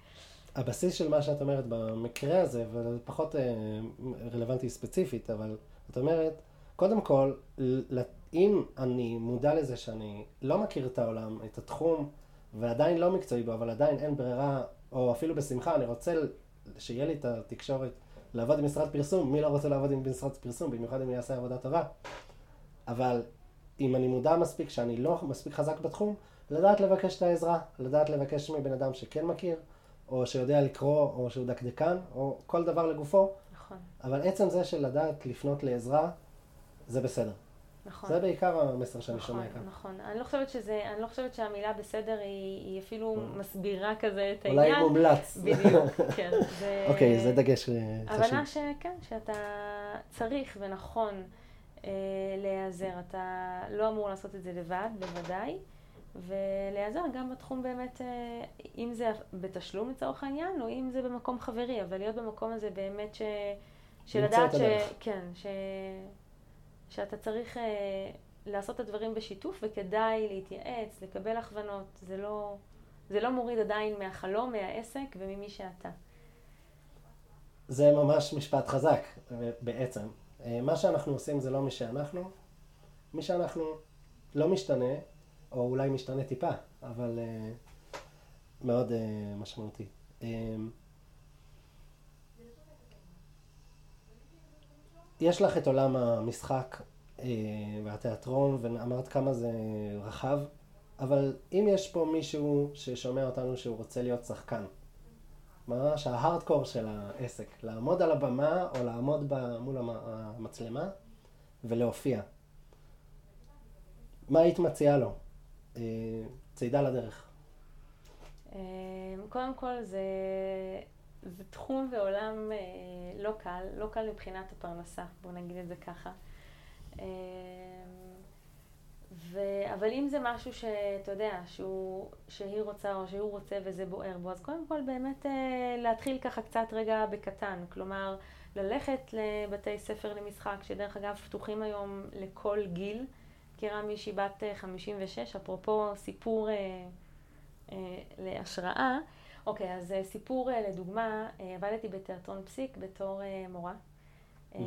הבסיס של מה שאת אומרת במקרה הזה, ופחות רלוונטי ספציפית, אבל את אומרת, קודם כל, אם אני מודע לזה שאני לא מכיר את העולם, את התחום, ועדיין לא מקצועי בו, אבל עדיין אין ברירה, או אפילו בשמחה, אני רוצה שיהיה לי את התקשורת לעבוד עם משרד פרסום, מי לא רוצה לעבוד עם משרד פרסום, במיוחד אם יעשה עבודה טובה. אבל אם אני מודע מספיק שאני לא מספיק חזק בתחום, לדעת לבקש את העזרה, לדעת לבקש מבן אדם שכן מכיר, או שיודע לקרוא, או שהוא דקדקן, או כל דבר לגופו. נכון. אבל עצם זה של לדעת לפנות לעזרה, זה בסדר. נכון. זה בעיקר המסר שאני נכון, שומע כאן. נכון. אני לא חושבת שזה, אני לא חושבת שהמילה בסדר היא, היא אפילו מסבירה כזה את אולי העניין. מומלץ. בדיוק, [LAUGHS] כן. זה... אוקיי, זה דגש אה, חשוב. הבנה שכן, שאתה צריך ונכון אה, להיעזר. אתה לא אמור לעשות את זה לבד, בוודאי. ולהיעזר גם בתחום באמת, אה, אם זה בתשלום לצורך העניין, או אם זה במקום חברי, אבל להיות במקום הזה באמת ש... שלדעת ש... כן, ש... שאתה צריך אה, לעשות את הדברים בשיתוף וכדאי להתייעץ, לקבל הכוונות, זה לא, זה לא מוריד עדיין מהחלום, מהעסק וממי שאתה. זה ממש משפט חזק בעצם. אה, מה שאנחנו עושים זה לא מי שאנחנו, מי שאנחנו לא משתנה, או אולי משתנה טיפה, אבל uh, מאוד uh, משמעותי. יש לך את עולם המשחק uh, והתיאטרון, ואמרת כמה זה רחב, אבל אם יש פה מישהו ששומע אותנו שהוא רוצה להיות שחקן, ממש ההארדקור של העסק, לעמוד על הבמה או לעמוד מול המצלמה ולהופיע. מה היית מציעה לו? אה, צעידה לדרך? אה, קודם כל זה, זה תחום ועולם אה, לא קל, לא קל מבחינת הפרנסה, בואו נגיד את זה ככה. ו... אבל אם זה משהו שאתה יודע, שהוא, שהיא רוצה או שהוא רוצה וזה בוער בו, אז קודם כל באמת להתחיל ככה קצת רגע בקטן. כלומר, ללכת לבתי ספר למשחק, שדרך אגב פתוחים היום לכל גיל. מכירה מישהי בת 56, אה, אפרופו סיפור אה, אה, להשראה. אוקיי, אז אה, סיפור אה, לדוגמה, אה, עבדתי בתיאטרון פסיק בתור מורה. אה,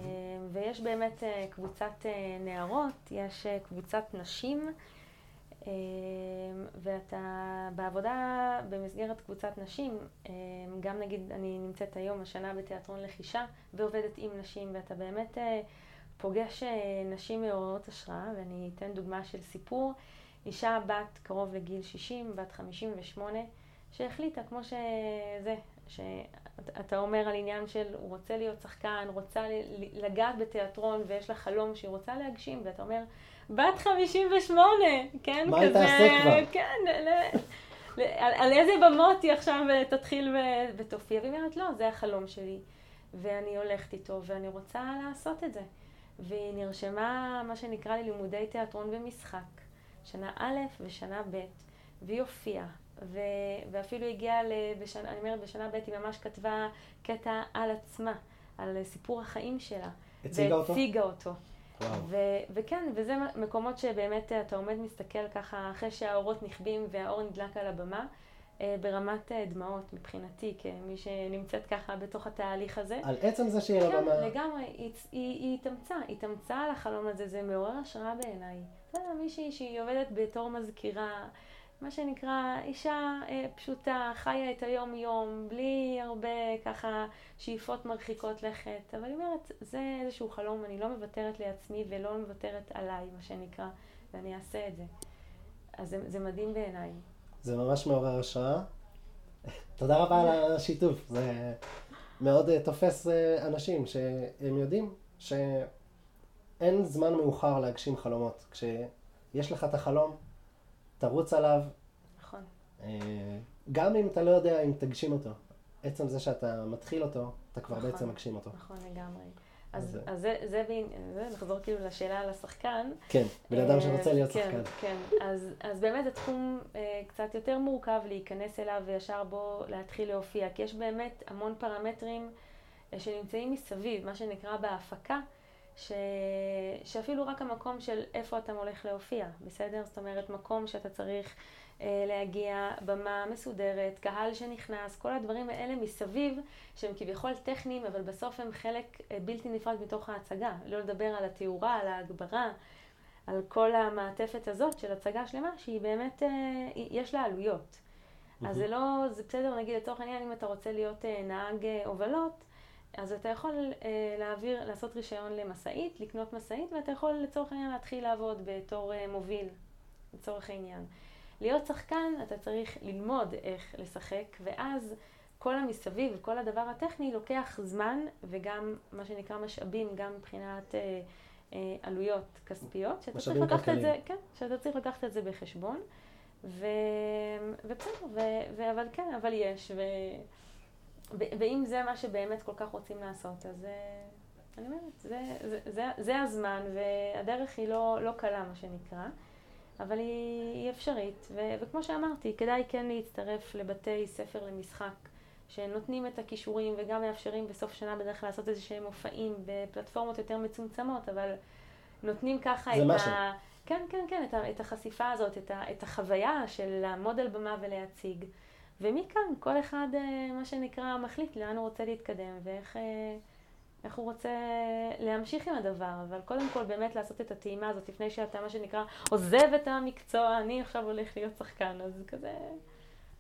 ויש באמת קבוצת נערות, יש קבוצת נשים, ואתה בעבודה במסגרת קבוצת נשים, גם נגיד אני נמצאת היום השנה בתיאטרון לחישה ועובדת עם נשים, ואתה באמת... פוגש נשים מעוררות השראה, ואני אתן דוגמה של סיפור. אישה בת קרוב לגיל 60, בת 58, שהחליטה, כמו שזה, שאתה אומר על עניין של הוא רוצה להיות שחקן, רוצה לגעת בתיאטרון ויש לה חלום שהיא רוצה להגשים, ואתה אומר, בת 58, כן, מה כזה, מה היא תעשה כבר? כן, ל, ל, על, על איזה במות היא עכשיו תתחיל ותופיע, והיא אומרת, לא, זה החלום שלי, ואני הולכת איתו, ואני רוצה לעשות את זה. והיא נרשמה, מה שנקרא ללימודי תיאטרון ומשחק, שנה א' ושנה ב', והיא הופיעה, ו... ואפילו הגיעה, בשנה, אני אומרת, בשנה ב' היא ממש כתבה קטע על עצמה, על סיפור החיים שלה. הציגה אותו? והציגה אותו. ו- וכן, וזה מקומות שבאמת אתה עומד מסתכל ככה אחרי שהאורות נכבים והאור נדלק על הבמה, אה, ברמת אה, דמעות מבחינתי, כמי שנמצאת ככה בתוך התהליך הזה. על עצם זה שהיא על הבמה. כן, לגמרי, היא התאמצה, היא התאמצה על החלום הזה, זה מעורר השראה בעיניי. יודע, מישהי שהיא עובדת בתור מזכירה, מה שנקרא אישה אה, פשוטה, חיה את היום-יום, בלי הרבה ככה שאיפות מרחיקות לכת, אבל היא אומרת, זה איזשהו חלום, אני לא מוותרת לעצמי ולא מוותרת עליי, מה שנקרא, ואני אעשה את זה. אז זה, זה מדהים בעיניי. זה ממש מעורר השראה. [LAUGHS] תודה רבה על השיתוף. זה מאוד uh, תופס uh, אנשים שהם יודעים שאין זמן מאוחר להגשים חלומות. כשיש לך את החלום, תרוץ עליו. נכון. Uh, גם אם אתה לא יודע אם תגשים אותו. עצם זה שאתה מתחיל אותו, אתה כבר נכון, בעצם מגשים אותו. נכון לגמרי. אז, אז זה, זה, זה, נחזור כאילו לשאלה על השחקן. כן, בן אדם אה, שרוצה להיות כן, שחקן. כן, אז, אז באמת זה תחום אה, קצת יותר מורכב להיכנס אליו וישר בו להתחיל להופיע, כי יש באמת המון פרמטרים אה, שנמצאים מסביב, מה שנקרא בהפקה, ש... שאפילו רק המקום של איפה אתה הולך להופיע, בסדר? זאת אומרת, מקום שאתה צריך אה, להגיע, במה מסודרת, קהל שנכנס, כל הדברים האלה מסביב, שהם כביכול טכניים, אבל בסוף הם חלק אה, בלתי נפרד מתוך ההצגה. לא לדבר על התאורה, על ההגברה, על כל המעטפת הזאת של הצגה שלמה, שהיא באמת, אה, יש לה עלויות. אז זה לא, זה בסדר, נגיד לצורך העניין, אם אתה רוצה להיות נהג הובלות, אז אתה יכול להעביר, לעשות רישיון למשאית, לקנות משאית, ואתה יכול לצורך העניין להתחיל לעבוד בתור מוביל, לצורך העניין. להיות שחקן אתה צריך ללמוד איך לשחק, ואז כל המסביב, כל הדבר הטכני לוקח זמן וגם מה שנקרא משאבים, גם מבחינת אה, עלויות כספיות, שאתה צריך לקחת את זה, כן, שאתה צריך לקחת את זה בחשבון. ובסדר. אבל כן, אבל יש, ו... ואם זה מה שבאמת כל כך רוצים לעשות, אז אני אומרת, זה, זה, זה, זה הזמן, והדרך היא לא, לא קלה, מה שנקרא, אבל היא, היא אפשרית, ו... וכמו שאמרתי, כדאי כן להצטרף לבתי ספר למשחק. שנותנים את הכישורים וגם מאפשרים בסוף שנה בדרך כלל לעשות איזה שהם מופעים בפלטפורמות יותר מצומצמות, אבל נותנים ככה את משהו. ה... כן, כן, כן, את, ה, את החשיפה הזאת, את, ה, את החוויה של לעמוד על במה ולהציג. ומכאן כל אחד, אה, מה שנקרא, מחליט לאן הוא רוצה להתקדם ואיך אה, איך הוא רוצה להמשיך עם הדבר. אבל קודם כל באמת לעשות את הטעימה הזאת לפני שאתה, מה שנקרא, עוזב את המקצוע, אני עכשיו הולך להיות שחקן. אז כזה,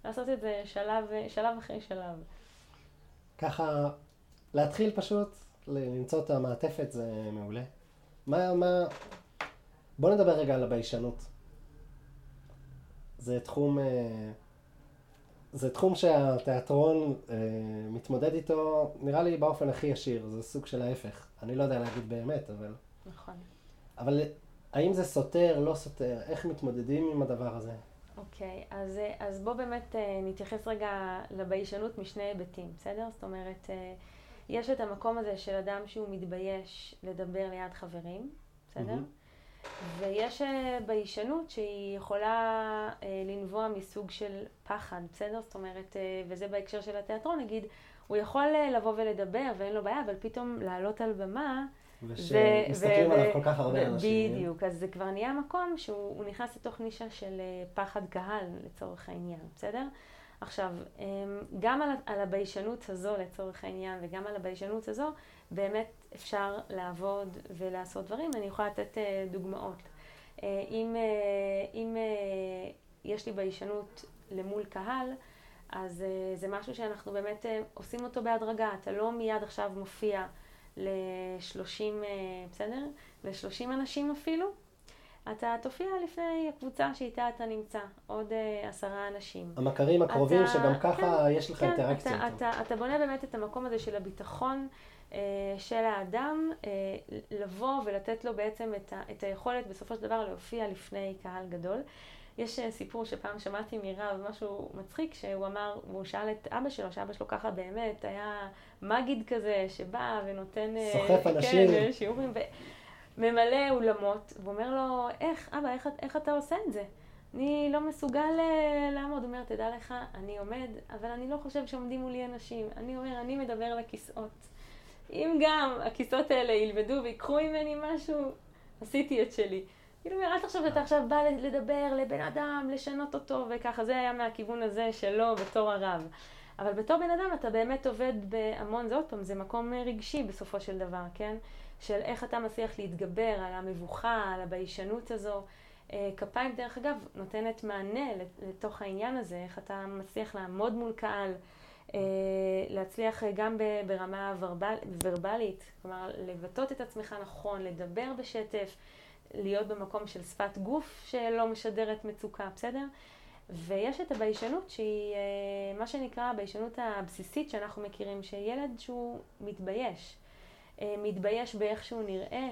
לעשות את זה שלב, שלב אחרי שלב. ככה, להתחיל פשוט, למצוא את המעטפת זה מעולה. מה, מה, בוא נדבר רגע על הביישנות. זה תחום, אה, זה תחום שהתיאטרון אה, מתמודד איתו, נראה לי באופן הכי ישיר, זה סוג של ההפך. אני לא יודע להגיד באמת, אבל... נכון. אבל האם זה סותר, לא סותר? איך מתמודדים עם הדבר הזה? אוקיי, okay, אז, אז בוא באמת נתייחס רגע לביישנות משני היבטים, בסדר? זאת אומרת, יש את המקום הזה של אדם שהוא מתבייש לדבר ליד חברים, בסדר? Mm-hmm. ויש אה, ביישנות שהיא יכולה אה, לנבוע מסוג של פחד, בסדר? זאת אומרת, אה, וזה בהקשר של התיאטרון, נגיד, הוא יכול לבוא ולדבר ואין לו בעיה, אבל פתאום לעלות על במה... ושמסתכלים עליו כל כך הרבה אנשים. בדיוק, אז זה כבר נהיה מקום שהוא נכנס לתוך נישה של פחד קהל לצורך העניין, בסדר? עכשיו, גם על, על הביישנות הזו לצורך העניין וגם על הביישנות הזו, באמת אפשר לעבוד ולעשות דברים. אני יכולה לתת אה, דוגמאות. אה, אם, אה, אם יש לי ביישנות למול קהל, אז זה משהו שאנחנו באמת עושים אותו בהדרגה. אתה לא מיד עכשיו מופיע ל-30, בסדר? ל-30 אנשים אפילו. אתה תופיע לפני הקבוצה שאיתה אתה נמצא, עוד עשרה אנשים. המכרים הקרובים אתה, שגם ככה כן, יש לך כן, אינטראקציה. אתה, אתה, אתה בונה באמת את המקום הזה של הביטחון של האדם, uh, לבוא ולתת לו בעצם את, ה, את היכולת בסופו של דבר להופיע לפני קהל גדול. יש uh, סיפור שפעם שמעתי מרב, משהו מצחיק, שהוא אמר, והוא שאל את אבא שלו, שאבא שלו ככה באמת היה מגיד כזה, שבא ונותן... סוחף אנשים. כן, שיעורים. ו... ממלא אולמות, ואומר לו, איך, אבא, איך, איך אתה עושה את זה? אני לא מסוגל לעמוד. הוא אומר, תדע לך, אני עומד, אבל אני לא חושב שעומדים מולי אנשים. אני אומר, אני מדבר לכיסאות. אם גם הכיסאות האלה ילמדו ויקחו ממני משהו, עשיתי את שלי. כאילו אל תחשוב שאתה עכשיו בא לדבר לבן אדם, לשנות אותו, וככה. זה היה מהכיוון הזה שלו בתור הרב. אבל בתור בן אדם אתה באמת עובד בהמון, זה עוד פעם, זה מקום רגשי בסופו של דבר, כן? של איך אתה מצליח להתגבר על המבוכה, על הביישנות הזו. אה, כפיים, דרך אגב, נותנת מענה לתוך העניין הזה, איך אתה מצליח לעמוד מול קהל, להצליח גם ברמה ורבל, ורבלית, כלומר, לבטא את עצמך נכון, לדבר בשטף, להיות במקום של שפת גוף שלא משדרת מצוקה, בסדר? ויש את הביישנות שהיא אה, מה שנקרא הביישנות הבסיסית שאנחנו מכירים, שילד שהוא מתבייש. אה, מתבייש באיך שהוא נראה,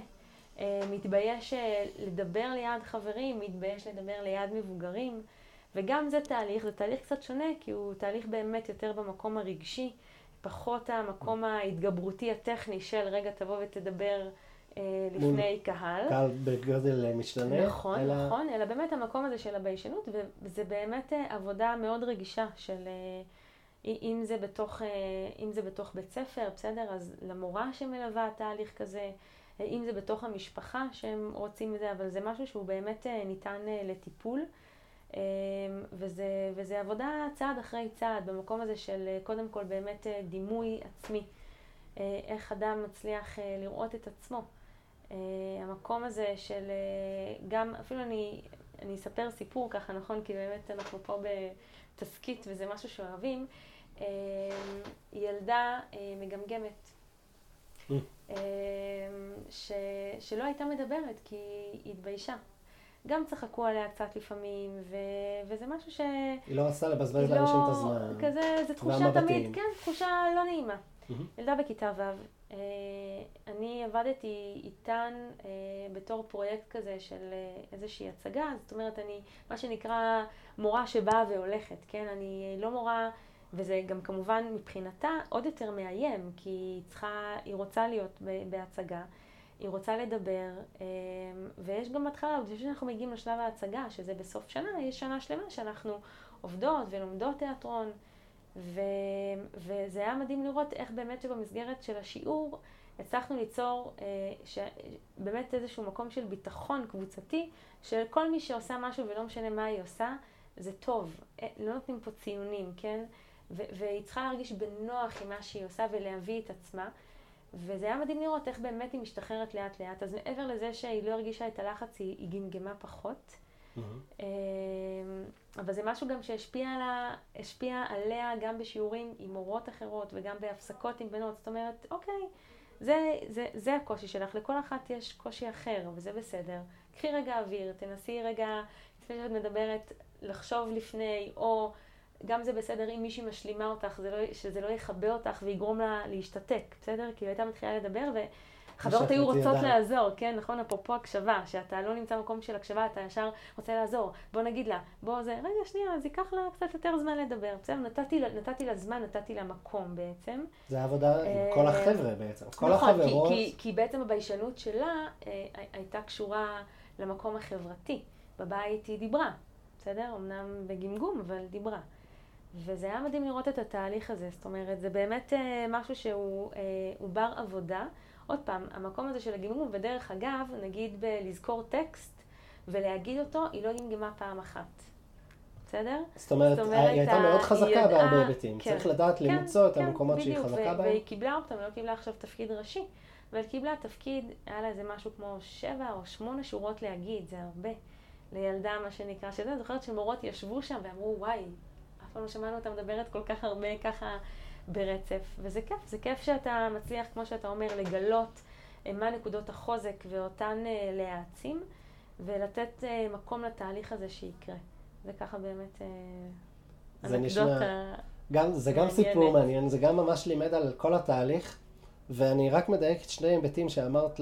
אה, מתבייש אה, לדבר ליד חברים, מתבייש לדבר ליד מבוגרים, וגם זה תהליך, זה תהליך קצת שונה, כי הוא תהליך באמת יותר במקום הרגשי, פחות המקום ההתגברותי הטכני של רגע תבוא ותדבר לפני קהל. קהל בגודל משתנה. נכון, אלא... נכון, אלא באמת המקום הזה של הביישנות, וזה באמת עבודה מאוד רגישה של... אם זה בתוך, אה, אם זה בתוך בית ספר, בסדר? אז למורה שמלווה תהליך כזה, אה, אם זה בתוך המשפחה שהם רוצים את זה, אבל זה משהו שהוא באמת אה, ניתן לטיפול. וזה, וזה עבודה צעד אחרי צעד, במקום הזה של קודם כל באמת דימוי עצמי. איך אדם מצליח לראות את עצמו. המקום הזה של גם, אפילו אני, אני אספר סיפור ככה, נכון? כי באמת אנחנו פה בתסכית וזה משהו שאוהבים. אמ, ילדה אה, מגמגמת. אמ, ש, שלא הייתה מדברת כי היא התביישה. גם צחקו עליה קצת לפעמים, ו, וזה משהו ש... היא לא רצתה לבזבז לאנשים לא, את הזמן. כזה, זו תחושה תמיד, כן, תחושה לא נעימה. ילדה בכיתה ו', אה, אני עבדתי איתן אה, בתור פרויקט כזה של אה, איזושהי הצגה, זאת אומרת, אני, מה שנקרא מורה שבאה והולכת, כן? אני לא מורה, וזה גם כמובן מבחינתה עוד יותר מאיים, כי היא צריכה, היא רוצה להיות בהצגה. היא רוצה לדבר, ויש גם התחלה, לפני שאנחנו מגיעים לשלב ההצגה, שזה בסוף שנה, יש שנה שלמה שאנחנו עובדות ולומדות תיאטרון, ו, וזה היה מדהים לראות איך באמת שבמסגרת של השיעור הצלחנו ליצור אה, ש, באמת איזשהו מקום של ביטחון קבוצתי, של כל מי שעושה משהו ולא משנה מה היא עושה, זה טוב, אה, לא נותנים פה ציונים, כן? והיא צריכה להרגיש בנוח עם מה שהיא עושה ולהביא את עצמה. וזה היה מדהים לראות איך באמת היא משתחררת לאט לאט. אז מעבר לזה שהיא לא הרגישה את הלחץ, היא, היא גמגמה פחות. Mm-hmm. אבל זה משהו גם שהשפיע עליה, עליה גם בשיעורים עם מורות אחרות וגם בהפסקות עם בנות. זאת אומרת, אוקיי, זה, זה, זה הקושי שלך, לכל אחת יש קושי אחר, וזה בסדר. קחי רגע אוויר, תנסי רגע, לפני שאת מדברת, לחשוב לפני, או גם זה בסדר אם מישהי משלימה אותך, לא, שזה לא יכבה אותך ויגרום לה להשתתק, בסדר? כי היא הייתה מתחילה לדבר, ו... חברות היו רוצות ידע. לעזור, כן, נכון, אפרופו הקשבה, שאתה לא נמצא במקום של הקשבה, אתה ישר רוצה לעזור. בוא נגיד לה, בוא זה, רגע, שנייה, אז ייקח לה קצת יותר זמן לדבר. בסדר, נתתי, נתתי לה זמן, נתתי לה מקום בעצם. זה עבודה עם אה, כל החבר'ה בעצם, כל נכון, החברות. כי, כי, כי בעצם הביישנות שלה אה, הייתה קשורה למקום החברתי. בבית היא דיברה, בסדר? אמנם בגמגום, אבל דיברה. וזה היה מדהים לראות את התהליך הזה, זאת אומרת, זה באמת אה, משהו שהוא אה, בר עבודה. עוד פעם, המקום הזה של הגמגום, ודרך אגב, נגיד בלזכור טקסט ולהגיד אותו, היא לא גמגמה פעם אחת. בסדר? זאת אומרת, זאת אומרת היא הייתה מאוד חזקה בהרבה היבטים. כן, צריך לדעת כן, למצוא את כן, המקומות בדיוק, שהיא חזקה בהם. והיא קיבלה אותם, לא קיבלה עכשיו תפקיד ראשי, אבל קיבלה תפקיד, היה לה איזה משהו כמו שבע או שמונה שורות להגיד, זה הרבה. לילדה, מה שנקרא, שזה, זוכרת שמורות ישבו שם ואמרו, וואי, פעם לא שמענו אותה מדברת כל כך הרבה ככה ברצף, וזה כיף, זה כיף שאתה מצליח, כמו שאתה אומר, לגלות אה, מה נקודות החוזק ואותן אה, להעצים, ולתת אה, מקום לתהליך הזה שיקרה. זה ככה באמת זה נשמע, גם, זה גם סיפור מעניין, זה גם ממש לימד על כל התהליך, ואני רק מדייק את שני היבטים שאמרת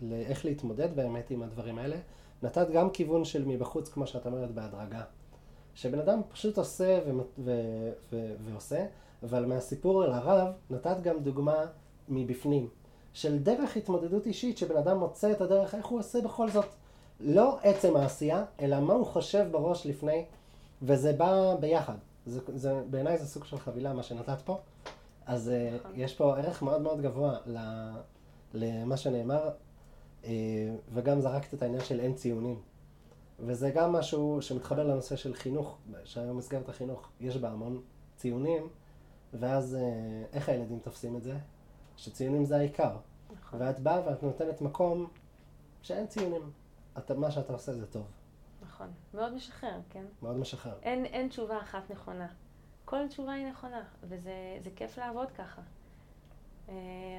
לאיך להתמודד באמת עם הדברים האלה. נתת גם כיוון של מבחוץ, כמו שאת אומרת, בהדרגה. שבן אדם פשוט עושה ו- ו- ו- ועושה, אבל מהסיפור על הרב נתת גם דוגמה מבפנים, של דרך התמודדות אישית, שבן אדם מוצא את הדרך, איך הוא עושה בכל זאת. לא עצם העשייה, אלא מה הוא חושב בראש לפני, וזה בא ביחד. זה, זה, בעיניי זה סוג של חבילה, מה שנתת פה. אז uh, יש פה ערך מאוד מאוד גבוה למה שנאמר, uh, וגם זרקת את העניין של אין ציונים. וזה גם משהו שמתחבר לנושא של חינוך, שהיום מסגרת החינוך יש בה המון ציונים, ואז אה, איך הילדים תופסים את זה? שציונים זה העיקר. נכון. ואת באה ואת נותנת מקום שאין ציונים. אתה, מה שאתה עושה זה טוב. נכון. מאוד משחרר, כן? מאוד משחרר. אין, אין תשובה אחת נכונה. כל תשובה היא נכונה, וזה כיף לעבוד ככה. אה,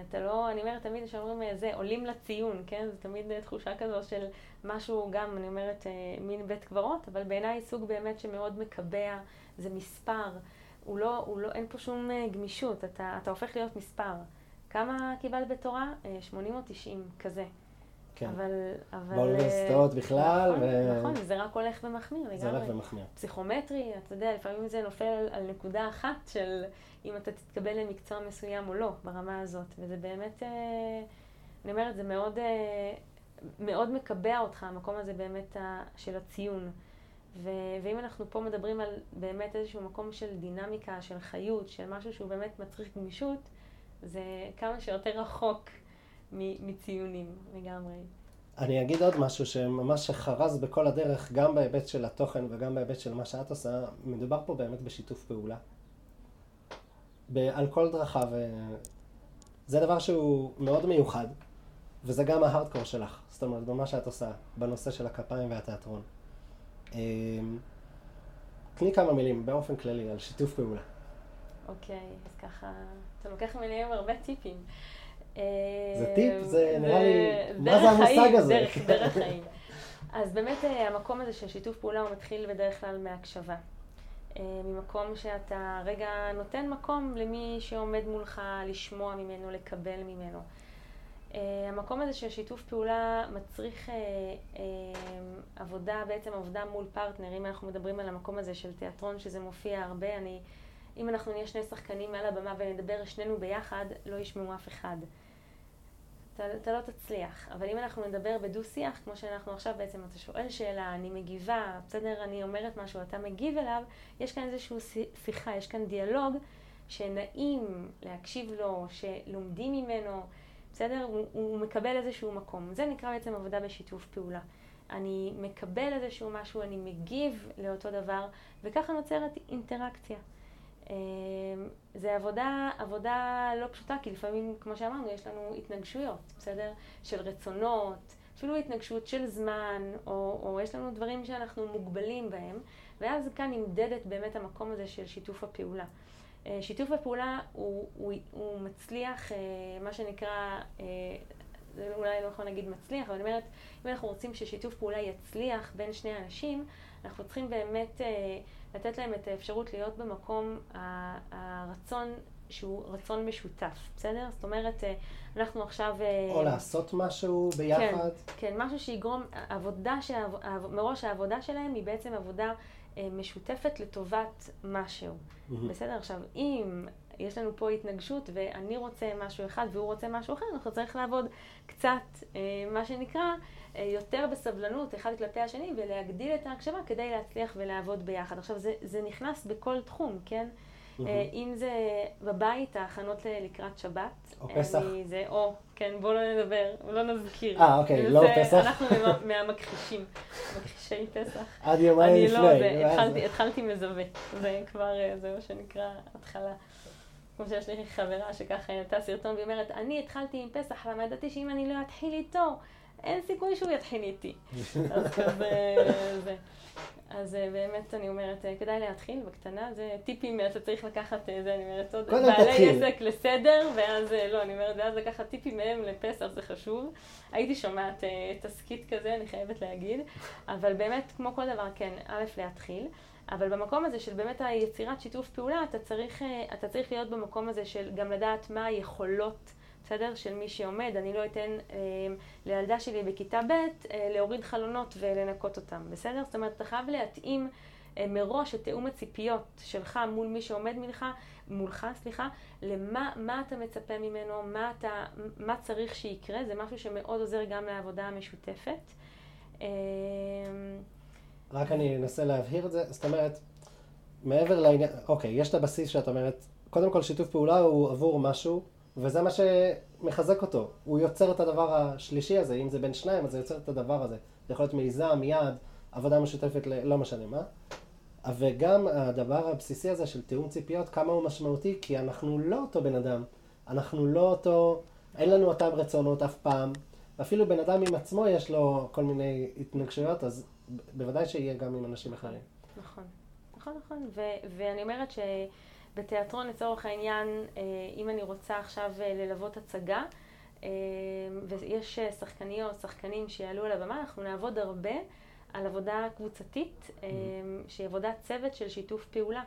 אתה לא, אני אומרת תמיד כשאומרים אה, זה, עולים לציון, כן? זה תמיד תחושה כזו של משהו גם, אני אומרת, מין בית קברות, אבל בעיניי סוג באמת שמאוד מקבע, זה מספר. הוא לא, הוא לא, אין פה שום אה, גמישות, אתה, אתה הופך להיות מספר. כמה קיבלת בתורה? 80 אה, או 90, כזה. כן. אבל... אבל באוניברסיטאות בכלל. נכון, ו... נכון, זה רק הולך ומחמיר לגמרי. זה הולך ומחמיר. פסיכומטרי, אתה יודע, לפעמים זה נופל על, נקודה אחת של אם אתה תתקבל למקצוע מסוים או לא, ברמה הזאת. וזה באמת, אה, אני אומרת, זה מאוד, מאוד מקבע אותך, המקום הזה באמת של הציון. ו- ואם אנחנו פה מדברים על באמת איזשהו מקום של דינמיקה, של חיות, של משהו שהוא באמת מצריך גמישות, זה כמה שיותר רחוק מציונים לגמרי. אני אגיד עוד משהו שממש חרז בכל הדרך, גם בהיבט של התוכן וגם בהיבט של מה שאת עושה, מדובר פה באמת בשיתוף פעולה. על כל דרכיו. זה דבר שהוא מאוד מיוחד, וזה גם ההארדקור שלך, זאת אומרת, במה שאת עושה, בנושא של הכפיים והתיאטרון. אמ, תני כמה מילים באופן כללי על שיתוף פעולה. אוקיי, אז ככה, אתה לוקח ממני עם הרבה טיפים. זה טיפ? זה נראה לי, מה זה המושג הזה? דרך, דרך חיים. [LAUGHS] אז באמת אה, המקום הזה של שיתוף פעולה הוא מתחיל בדרך כלל מהקשבה. ממקום שאתה רגע נותן מקום למי שעומד מולך, לשמוע ממנו, לקבל ממנו. המקום הזה של שיתוף פעולה מצריך עבודה, בעצם עבודה מול פרטנר. אם אנחנו מדברים על המקום הזה של תיאטרון, שזה מופיע הרבה, אני, אם אנחנו נהיה שני שחקנים מעל הבמה ונדבר שנינו ביחד, לא ישמעו אף אחד. אתה, אתה לא תצליח. אבל אם אנחנו נדבר בדו-שיח, כמו שאנחנו עכשיו בעצם, אתה שואל שאלה, אני מגיבה, בסדר, אני אומרת משהו, אתה מגיב אליו, יש כאן איזושהי שיחה, יש כאן דיאלוג שנעים להקשיב לו, שלומדים ממנו. בסדר? הוא, הוא מקבל איזשהו מקום. זה נקרא בעצם עבודה בשיתוף פעולה. אני מקבל איזשהו משהו, אני מגיב לאותו דבר, וככה נוצרת אינטראקציה. אמ, זה עבודה, עבודה לא פשוטה, כי לפעמים, כמו שאמרנו, יש לנו התנגשויות, בסדר? של רצונות, אפילו התנגשות של זמן, או, או יש לנו דברים שאנחנו מוגבלים בהם, ואז כאן נמדדת באמת המקום הזה של שיתוף הפעולה. אה, שיתוף הפעולה הוא, הוא, הוא מצליח, אה, מה שנקרא, אה, זה אולי לא יכול להגיד מצליח, אבל אני אומרת, אם אנחנו רוצים ששיתוף פעולה יצליח בין שני אנשים, אנחנו צריכים באמת לתת להם את האפשרות להיות במקום הרצון שהוא רצון משותף, בסדר? זאת אומרת, אנחנו עכשיו... או לעשות משהו ביחד. כן, כן, משהו שיגרום, עבודה, מראש העבודה שלהם היא בעצם עבודה אה, משותפת לטובת משהו. Mm-hmm. בסדר? עכשיו, אם יש לנו פה התנגשות ואני רוצה משהו אחד והוא רוצה משהו אחר, אנחנו צריכים לעבוד קצת, אה, מה שנקרא, אה, יותר בסבלנות אחד כלפי השני ולהגדיל את ההקשבה כדי להצליח ולעבוד ביחד. עכשיו, זה, זה נכנס בכל תחום, כן? Mm-hmm. אם זה בבית, ההכנות לקראת שבת. או פסח. זה או, כן, בואו לא נדבר, לא נזכיר. אה, אוקיי, לא פסח. אנחנו מהמכחישים, מכחישי פסח. עד יומיים לפני. אני לא, התחלתי, התחלתי מזווה. זה כבר, אה, זה מה שנקרא התחלה. כמו שיש לי חברה שככה העלתה סרטון והיא אומרת, אני התחלתי עם פסח, למה ידעתי שאם אני לא אתחיל איתו, אין סיכוי שהוא יתחיל איתי. [LAUGHS] אז כזה, זה. אז אה, באמת אני אומרת, אה, כדאי להתחיל בקטנה, זה טיפים, אתה צריך לקחת, אה, זה אני אומרת, עוד בעלי עסק לסדר, ואז, לא, אני אומרת, ואז לקחת טיפים מהם לפסח, זה חשוב. הייתי שומעת תסכית כזה, אני חייבת להגיד, אבל באמת, כמו כל דבר, כן, א', להתחיל. אבל במקום הזה של באמת היצירת שיתוף פעולה, אתה צריך, אתה צריך להיות במקום הזה של גם לדעת מה היכולות בסדר? של מי שעומד. אני לא אתן אה, לילדה שלי בכיתה ב' אה, להוריד חלונות ולנקות אותם, בסדר? זאת אומרת, אתה חייב להתאים אה, מראש את תיאום הציפיות שלך מול מי שעומד מולך, מולך, סליחה, למה מה אתה מצפה ממנו, מה, אתה, מה צריך שיקרה, זה משהו שמאוד עוזר גם לעבודה המשותפת. אה, רק אני אנסה להבהיר את זה, זאת אומרת, מעבר לעניין, אוקיי, יש את הבסיס שאת אומרת, קודם כל שיתוף פעולה הוא עבור משהו וזה מה שמחזק אותו. הוא יוצר את הדבר השלישי הזה, אם זה בין שניים, אז זה יוצר את הדבר הזה. זה יכול להיות מיזם, יעד, עבודה משותפת, ל... לא משנה מה. וגם הדבר הבסיסי הזה של תיאום ציפיות, כמה הוא משמעותי, כי אנחנו לא אותו בן אדם. אנחנו לא אותו, אין לנו אותם רצונות אף פעם. אפילו בן אדם עם עצמו יש לו כל מיני התנגשויות, אז בוודאי שיהיה גם עם אנשים אחרים. נכון, נכון, נכון. ו- ואני אומרת ש... בתיאטרון לצורך העניין, אה, אם אני רוצה עכשיו אה, ללוות הצגה, אה, ויש שחקניות, שחקנים שיעלו על הבמה, אנחנו נעבוד הרבה על עבודה קבוצתית, mm-hmm. שהיא עבודת צוות של שיתוף פעולה.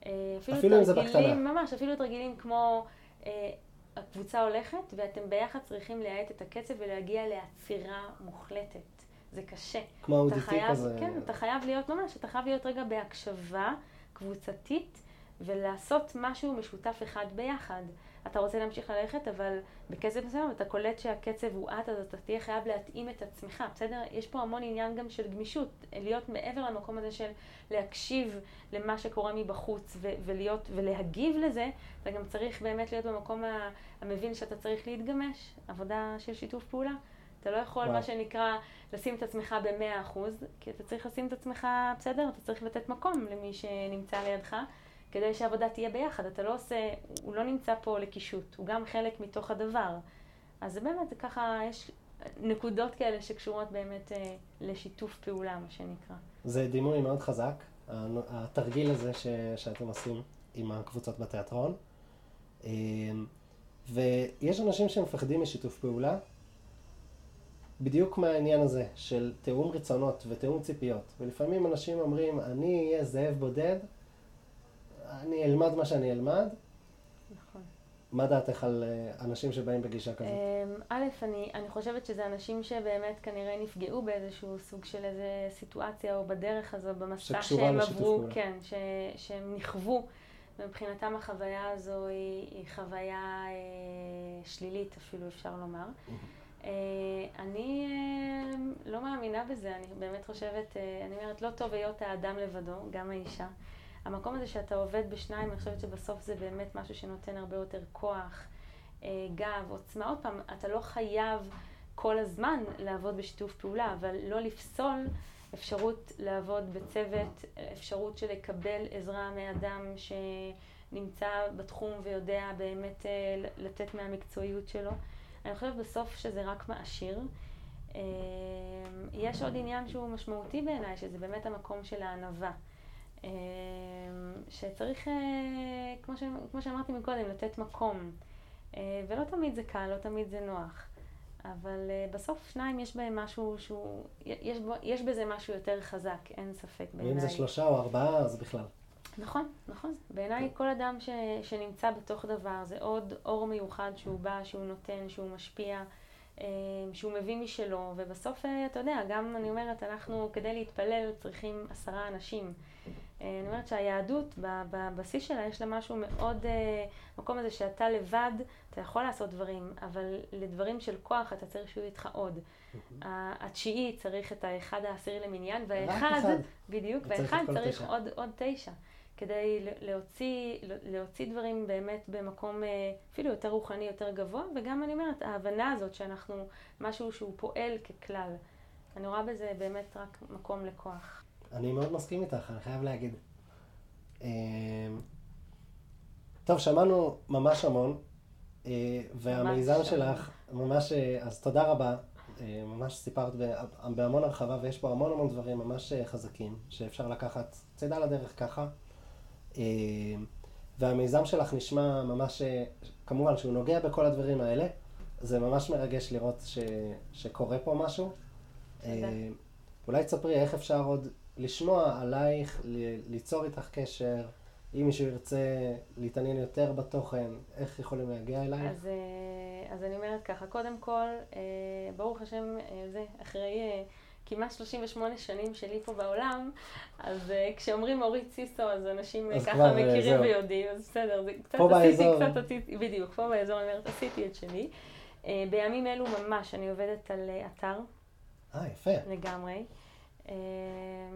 אפילו, אפילו אם זה בקטנה. ממש, אפילו תרגילים כמו הקבוצה הולכת ואתם ביחד צריכים להאט את הקצב ולהגיע לעצירה מוחלטת. זה קשה. כמו אודיטי כזה. כן, אתה חייב להיות ממש, אתה חייב להיות רגע בהקשבה קבוצתית. ולעשות משהו משותף אחד ביחד. אתה רוצה להמשיך ללכת, אבל בקצב מסוים אתה קולט שהקצב הוא את, אז אתה תהיה חייב להתאים את עצמך, בסדר? יש פה המון עניין גם של גמישות, להיות מעבר למקום הזה של להקשיב למה שקורה מבחוץ ו- ולהיות, ולהגיב לזה, אתה גם צריך באמת להיות במקום המבין שאתה צריך להתגמש, עבודה של שיתוף פעולה. אתה לא יכול, וואו. מה שנקרא, לשים את עצמך במאה אחוז, כי אתה צריך לשים את עצמך, בסדר? אתה צריך לתת מקום למי שנמצא לידך. כדי שהעבודה תהיה ביחד. אתה לא עושה, הוא לא נמצא פה לקישוט, הוא גם חלק מתוך הדבר. אז זה באמת, זה ככה, יש נקודות כאלה שקשורות באמת אה, לשיתוף פעולה, מה שנקרא. זה דימוי מאוד חזק, התרגיל הזה ש, שאתם עושים עם הקבוצות בתיאטרון. אה, ויש אנשים שמפחדים משיתוף פעולה, בדיוק מהעניין הזה של תיאום רצונות ותיאום ציפיות. ולפעמים אנשים אומרים, אני אהיה זאב בודד, אני אלמד מה שאני אלמד. נכון. מה דעתך על אה, אנשים שבאים בגישה כזאת? אמ, א', אני, אני חושבת שזה אנשים שבאמת כנראה נפגעו באיזשהו סוג של איזה סיטואציה או בדרך הזו, במסע שהם עברו, פעולה. כן, ש, שהם נכוו. ומבחינתם החוויה הזו היא, היא חוויה אה, שלילית אפילו, אפשר לומר. אה, אני אה, לא מאמינה בזה, אני באמת חושבת, אה, אני אומרת, לא טוב היות האדם לבדו, גם האישה. המקום הזה שאתה עובד בשניים, אני חושבת שבסוף זה באמת משהו שנותן הרבה יותר כוח, אה, גב, עוצמה. עוד פעם, אתה לא חייב כל הזמן לעבוד בשיתוף פעולה, אבל לא לפסול אפשרות לעבוד בצוות, אפשרות של לקבל עזרה מאדם שנמצא בתחום ויודע באמת אה, לתת מהמקצועיות שלו. אני חושבת בסוף שזה רק מעשיר. אה, יש עוד עניין שהוא משמעותי בעיניי, שזה באמת המקום של הענווה. אה, שצריך, אה, כמו, ש, כמו שאמרתי מקודם, לתת מקום. אה, ולא תמיד זה קל, לא תמיד זה נוח. אבל אה, בסוף שניים יש בהם משהו שהוא, יש, בו, יש בזה משהו יותר חזק, אין ספק בעיניי. ואם זה שלושה או ארבעה, אז בכלל. נכון, נכון. בעיניי כל אדם ש, שנמצא בתוך דבר זה עוד אור מיוחד שהוא בא, שהוא נותן, שהוא משפיע, אה, שהוא מביא משלו, ובסוף, אה, אתה יודע, גם אני אומרת, אנחנו כדי להתפלל צריכים עשרה אנשים. אה, אני אומרת שהיהדות, בבסיס שלה יש לה משהו מאוד, מקום הזה שאתה לבד, אתה יכול לעשות דברים, אבל לדברים של כוח אתה צריך שיהיו איתך עוד. התשיעי צריך את האחד העשירי למניין, והאחד, אחד. בדיוק, והאחד צריך עוד תשע. כדי להוציא, להוציא דברים באמת במקום אה, אפילו יותר רוחני, יותר גבוה, וגם אני אומרת, ההבנה הזאת שאנחנו משהו שהוא פועל ככלל. אני רואה בזה באמת רק מקום לכוח. אני מאוד מסכים איתך, אני חייב להגיד. אה, טוב, שמענו ממש המון, אה, והמיזם המון. שלך, ממש, אז תודה רבה. ממש סיפרת בה- בהמון הרחבה, ויש פה המון המון דברים ממש חזקים, שאפשר לקחת צידה לדרך ככה. אה, והמיזם שלך נשמע ממש, כמובן שהוא נוגע בכל הדברים האלה. זה ממש מרגש לראות ש, שקורה פה משהו. אה, אולי תספרי איך אפשר עוד לשמוע עלייך, ל- ליצור איתך קשר, אם מישהו ירצה להתעניין יותר בתוכן, איך יכולים להגיע אלייך? אז, אה, אז אני אומרת ככה, קודם כל, ברוך השם, זה, אחרי כמעט 38 שנים שלי פה בעולם, אז אה, כשאומרים אורית סיסו, אז אנשים אה, אז ככה כבר, אה, מכירים זהו. ויודעים, אז בסדר, זה קצת עשיתי, באזור. קצת עשיתי, בדיוק, פה באזור אני אומרת, עשיתי את שלי. אה, בימים אלו ממש אני עובדת על אה, אתר אה, יפה. לגמרי. אה,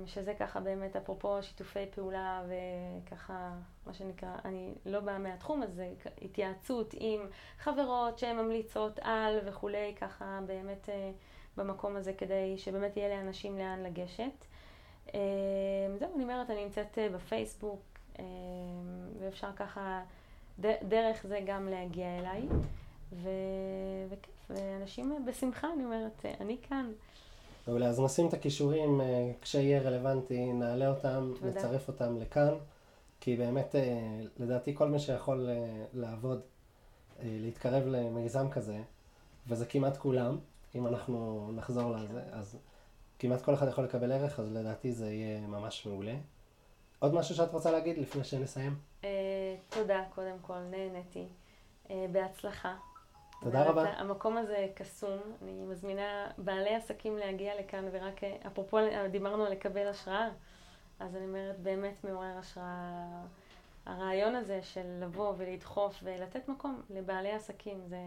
שזה ככה באמת אפרופו שיתופי פעולה וככה מה שנקרא, אני לא באה מהתחום הזה, התייעצות עם חברות שהן ממליצות על וכולי, ככה באמת אה, במקום הזה כדי שבאמת יהיה לאנשים לאן לגשת. אה, זהו, אני אומרת, אני נמצאת אה, בפייסבוק אה, ואפשר ככה דרך זה גם להגיע אליי. ו... וכיף, ואנשים בשמחה, אני אומרת, אני כאן. מעולה, אז נשים את הכישורים, כשיהיה רלוונטי, נעלה אותם, תודה. נצרף אותם לכאן, כי באמת, לדעתי, כל מי שיכול לעבוד, להתקרב למיזם כזה, וזה כמעט כולם, אם אנחנו נחזור. לזה, אז כמעט כל אחד יכול לקבל ערך, אז לדעתי זה יהיה ממש מעולה. עוד משהו שאת רוצה להגיד לפני שנסיים? אה, תודה, קודם כל, נהניתי. אה, בהצלחה. תודה רבה. המקום הזה קסום. אני מזמינה בעלי עסקים להגיע לכאן, ורק אפרופו, דיברנו על לקבל השראה, אז אני אומרת, באמת מעורר השראה. הרעיון הזה של לבוא ולדחוף ולתת מקום לבעלי עסקים, זה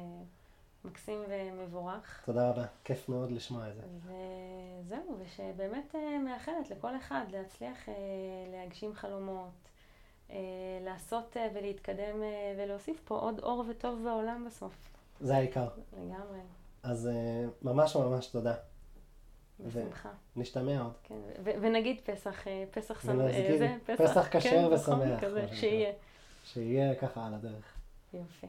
מקסים ומבורך. תודה רבה, כיף מאוד לשמוע את זה. וזהו, ושבאמת אה, מאחלת לכל אחד להצליח אה, להגשים חלומות, אה, לעשות ולהתקדם ולהוסיף פה עוד אור וטוב בעולם בסוף. זה העיקר. לגמרי, אז ממש ממש תודה. בשמחה. נשתמע עוד. כן, ו- ונגיד פסח, פסח שמח, זה, פסח כשר כן, ושמח, כזה. [LAUGHS] שיהיה. שיהיה ככה על הדרך. יופי.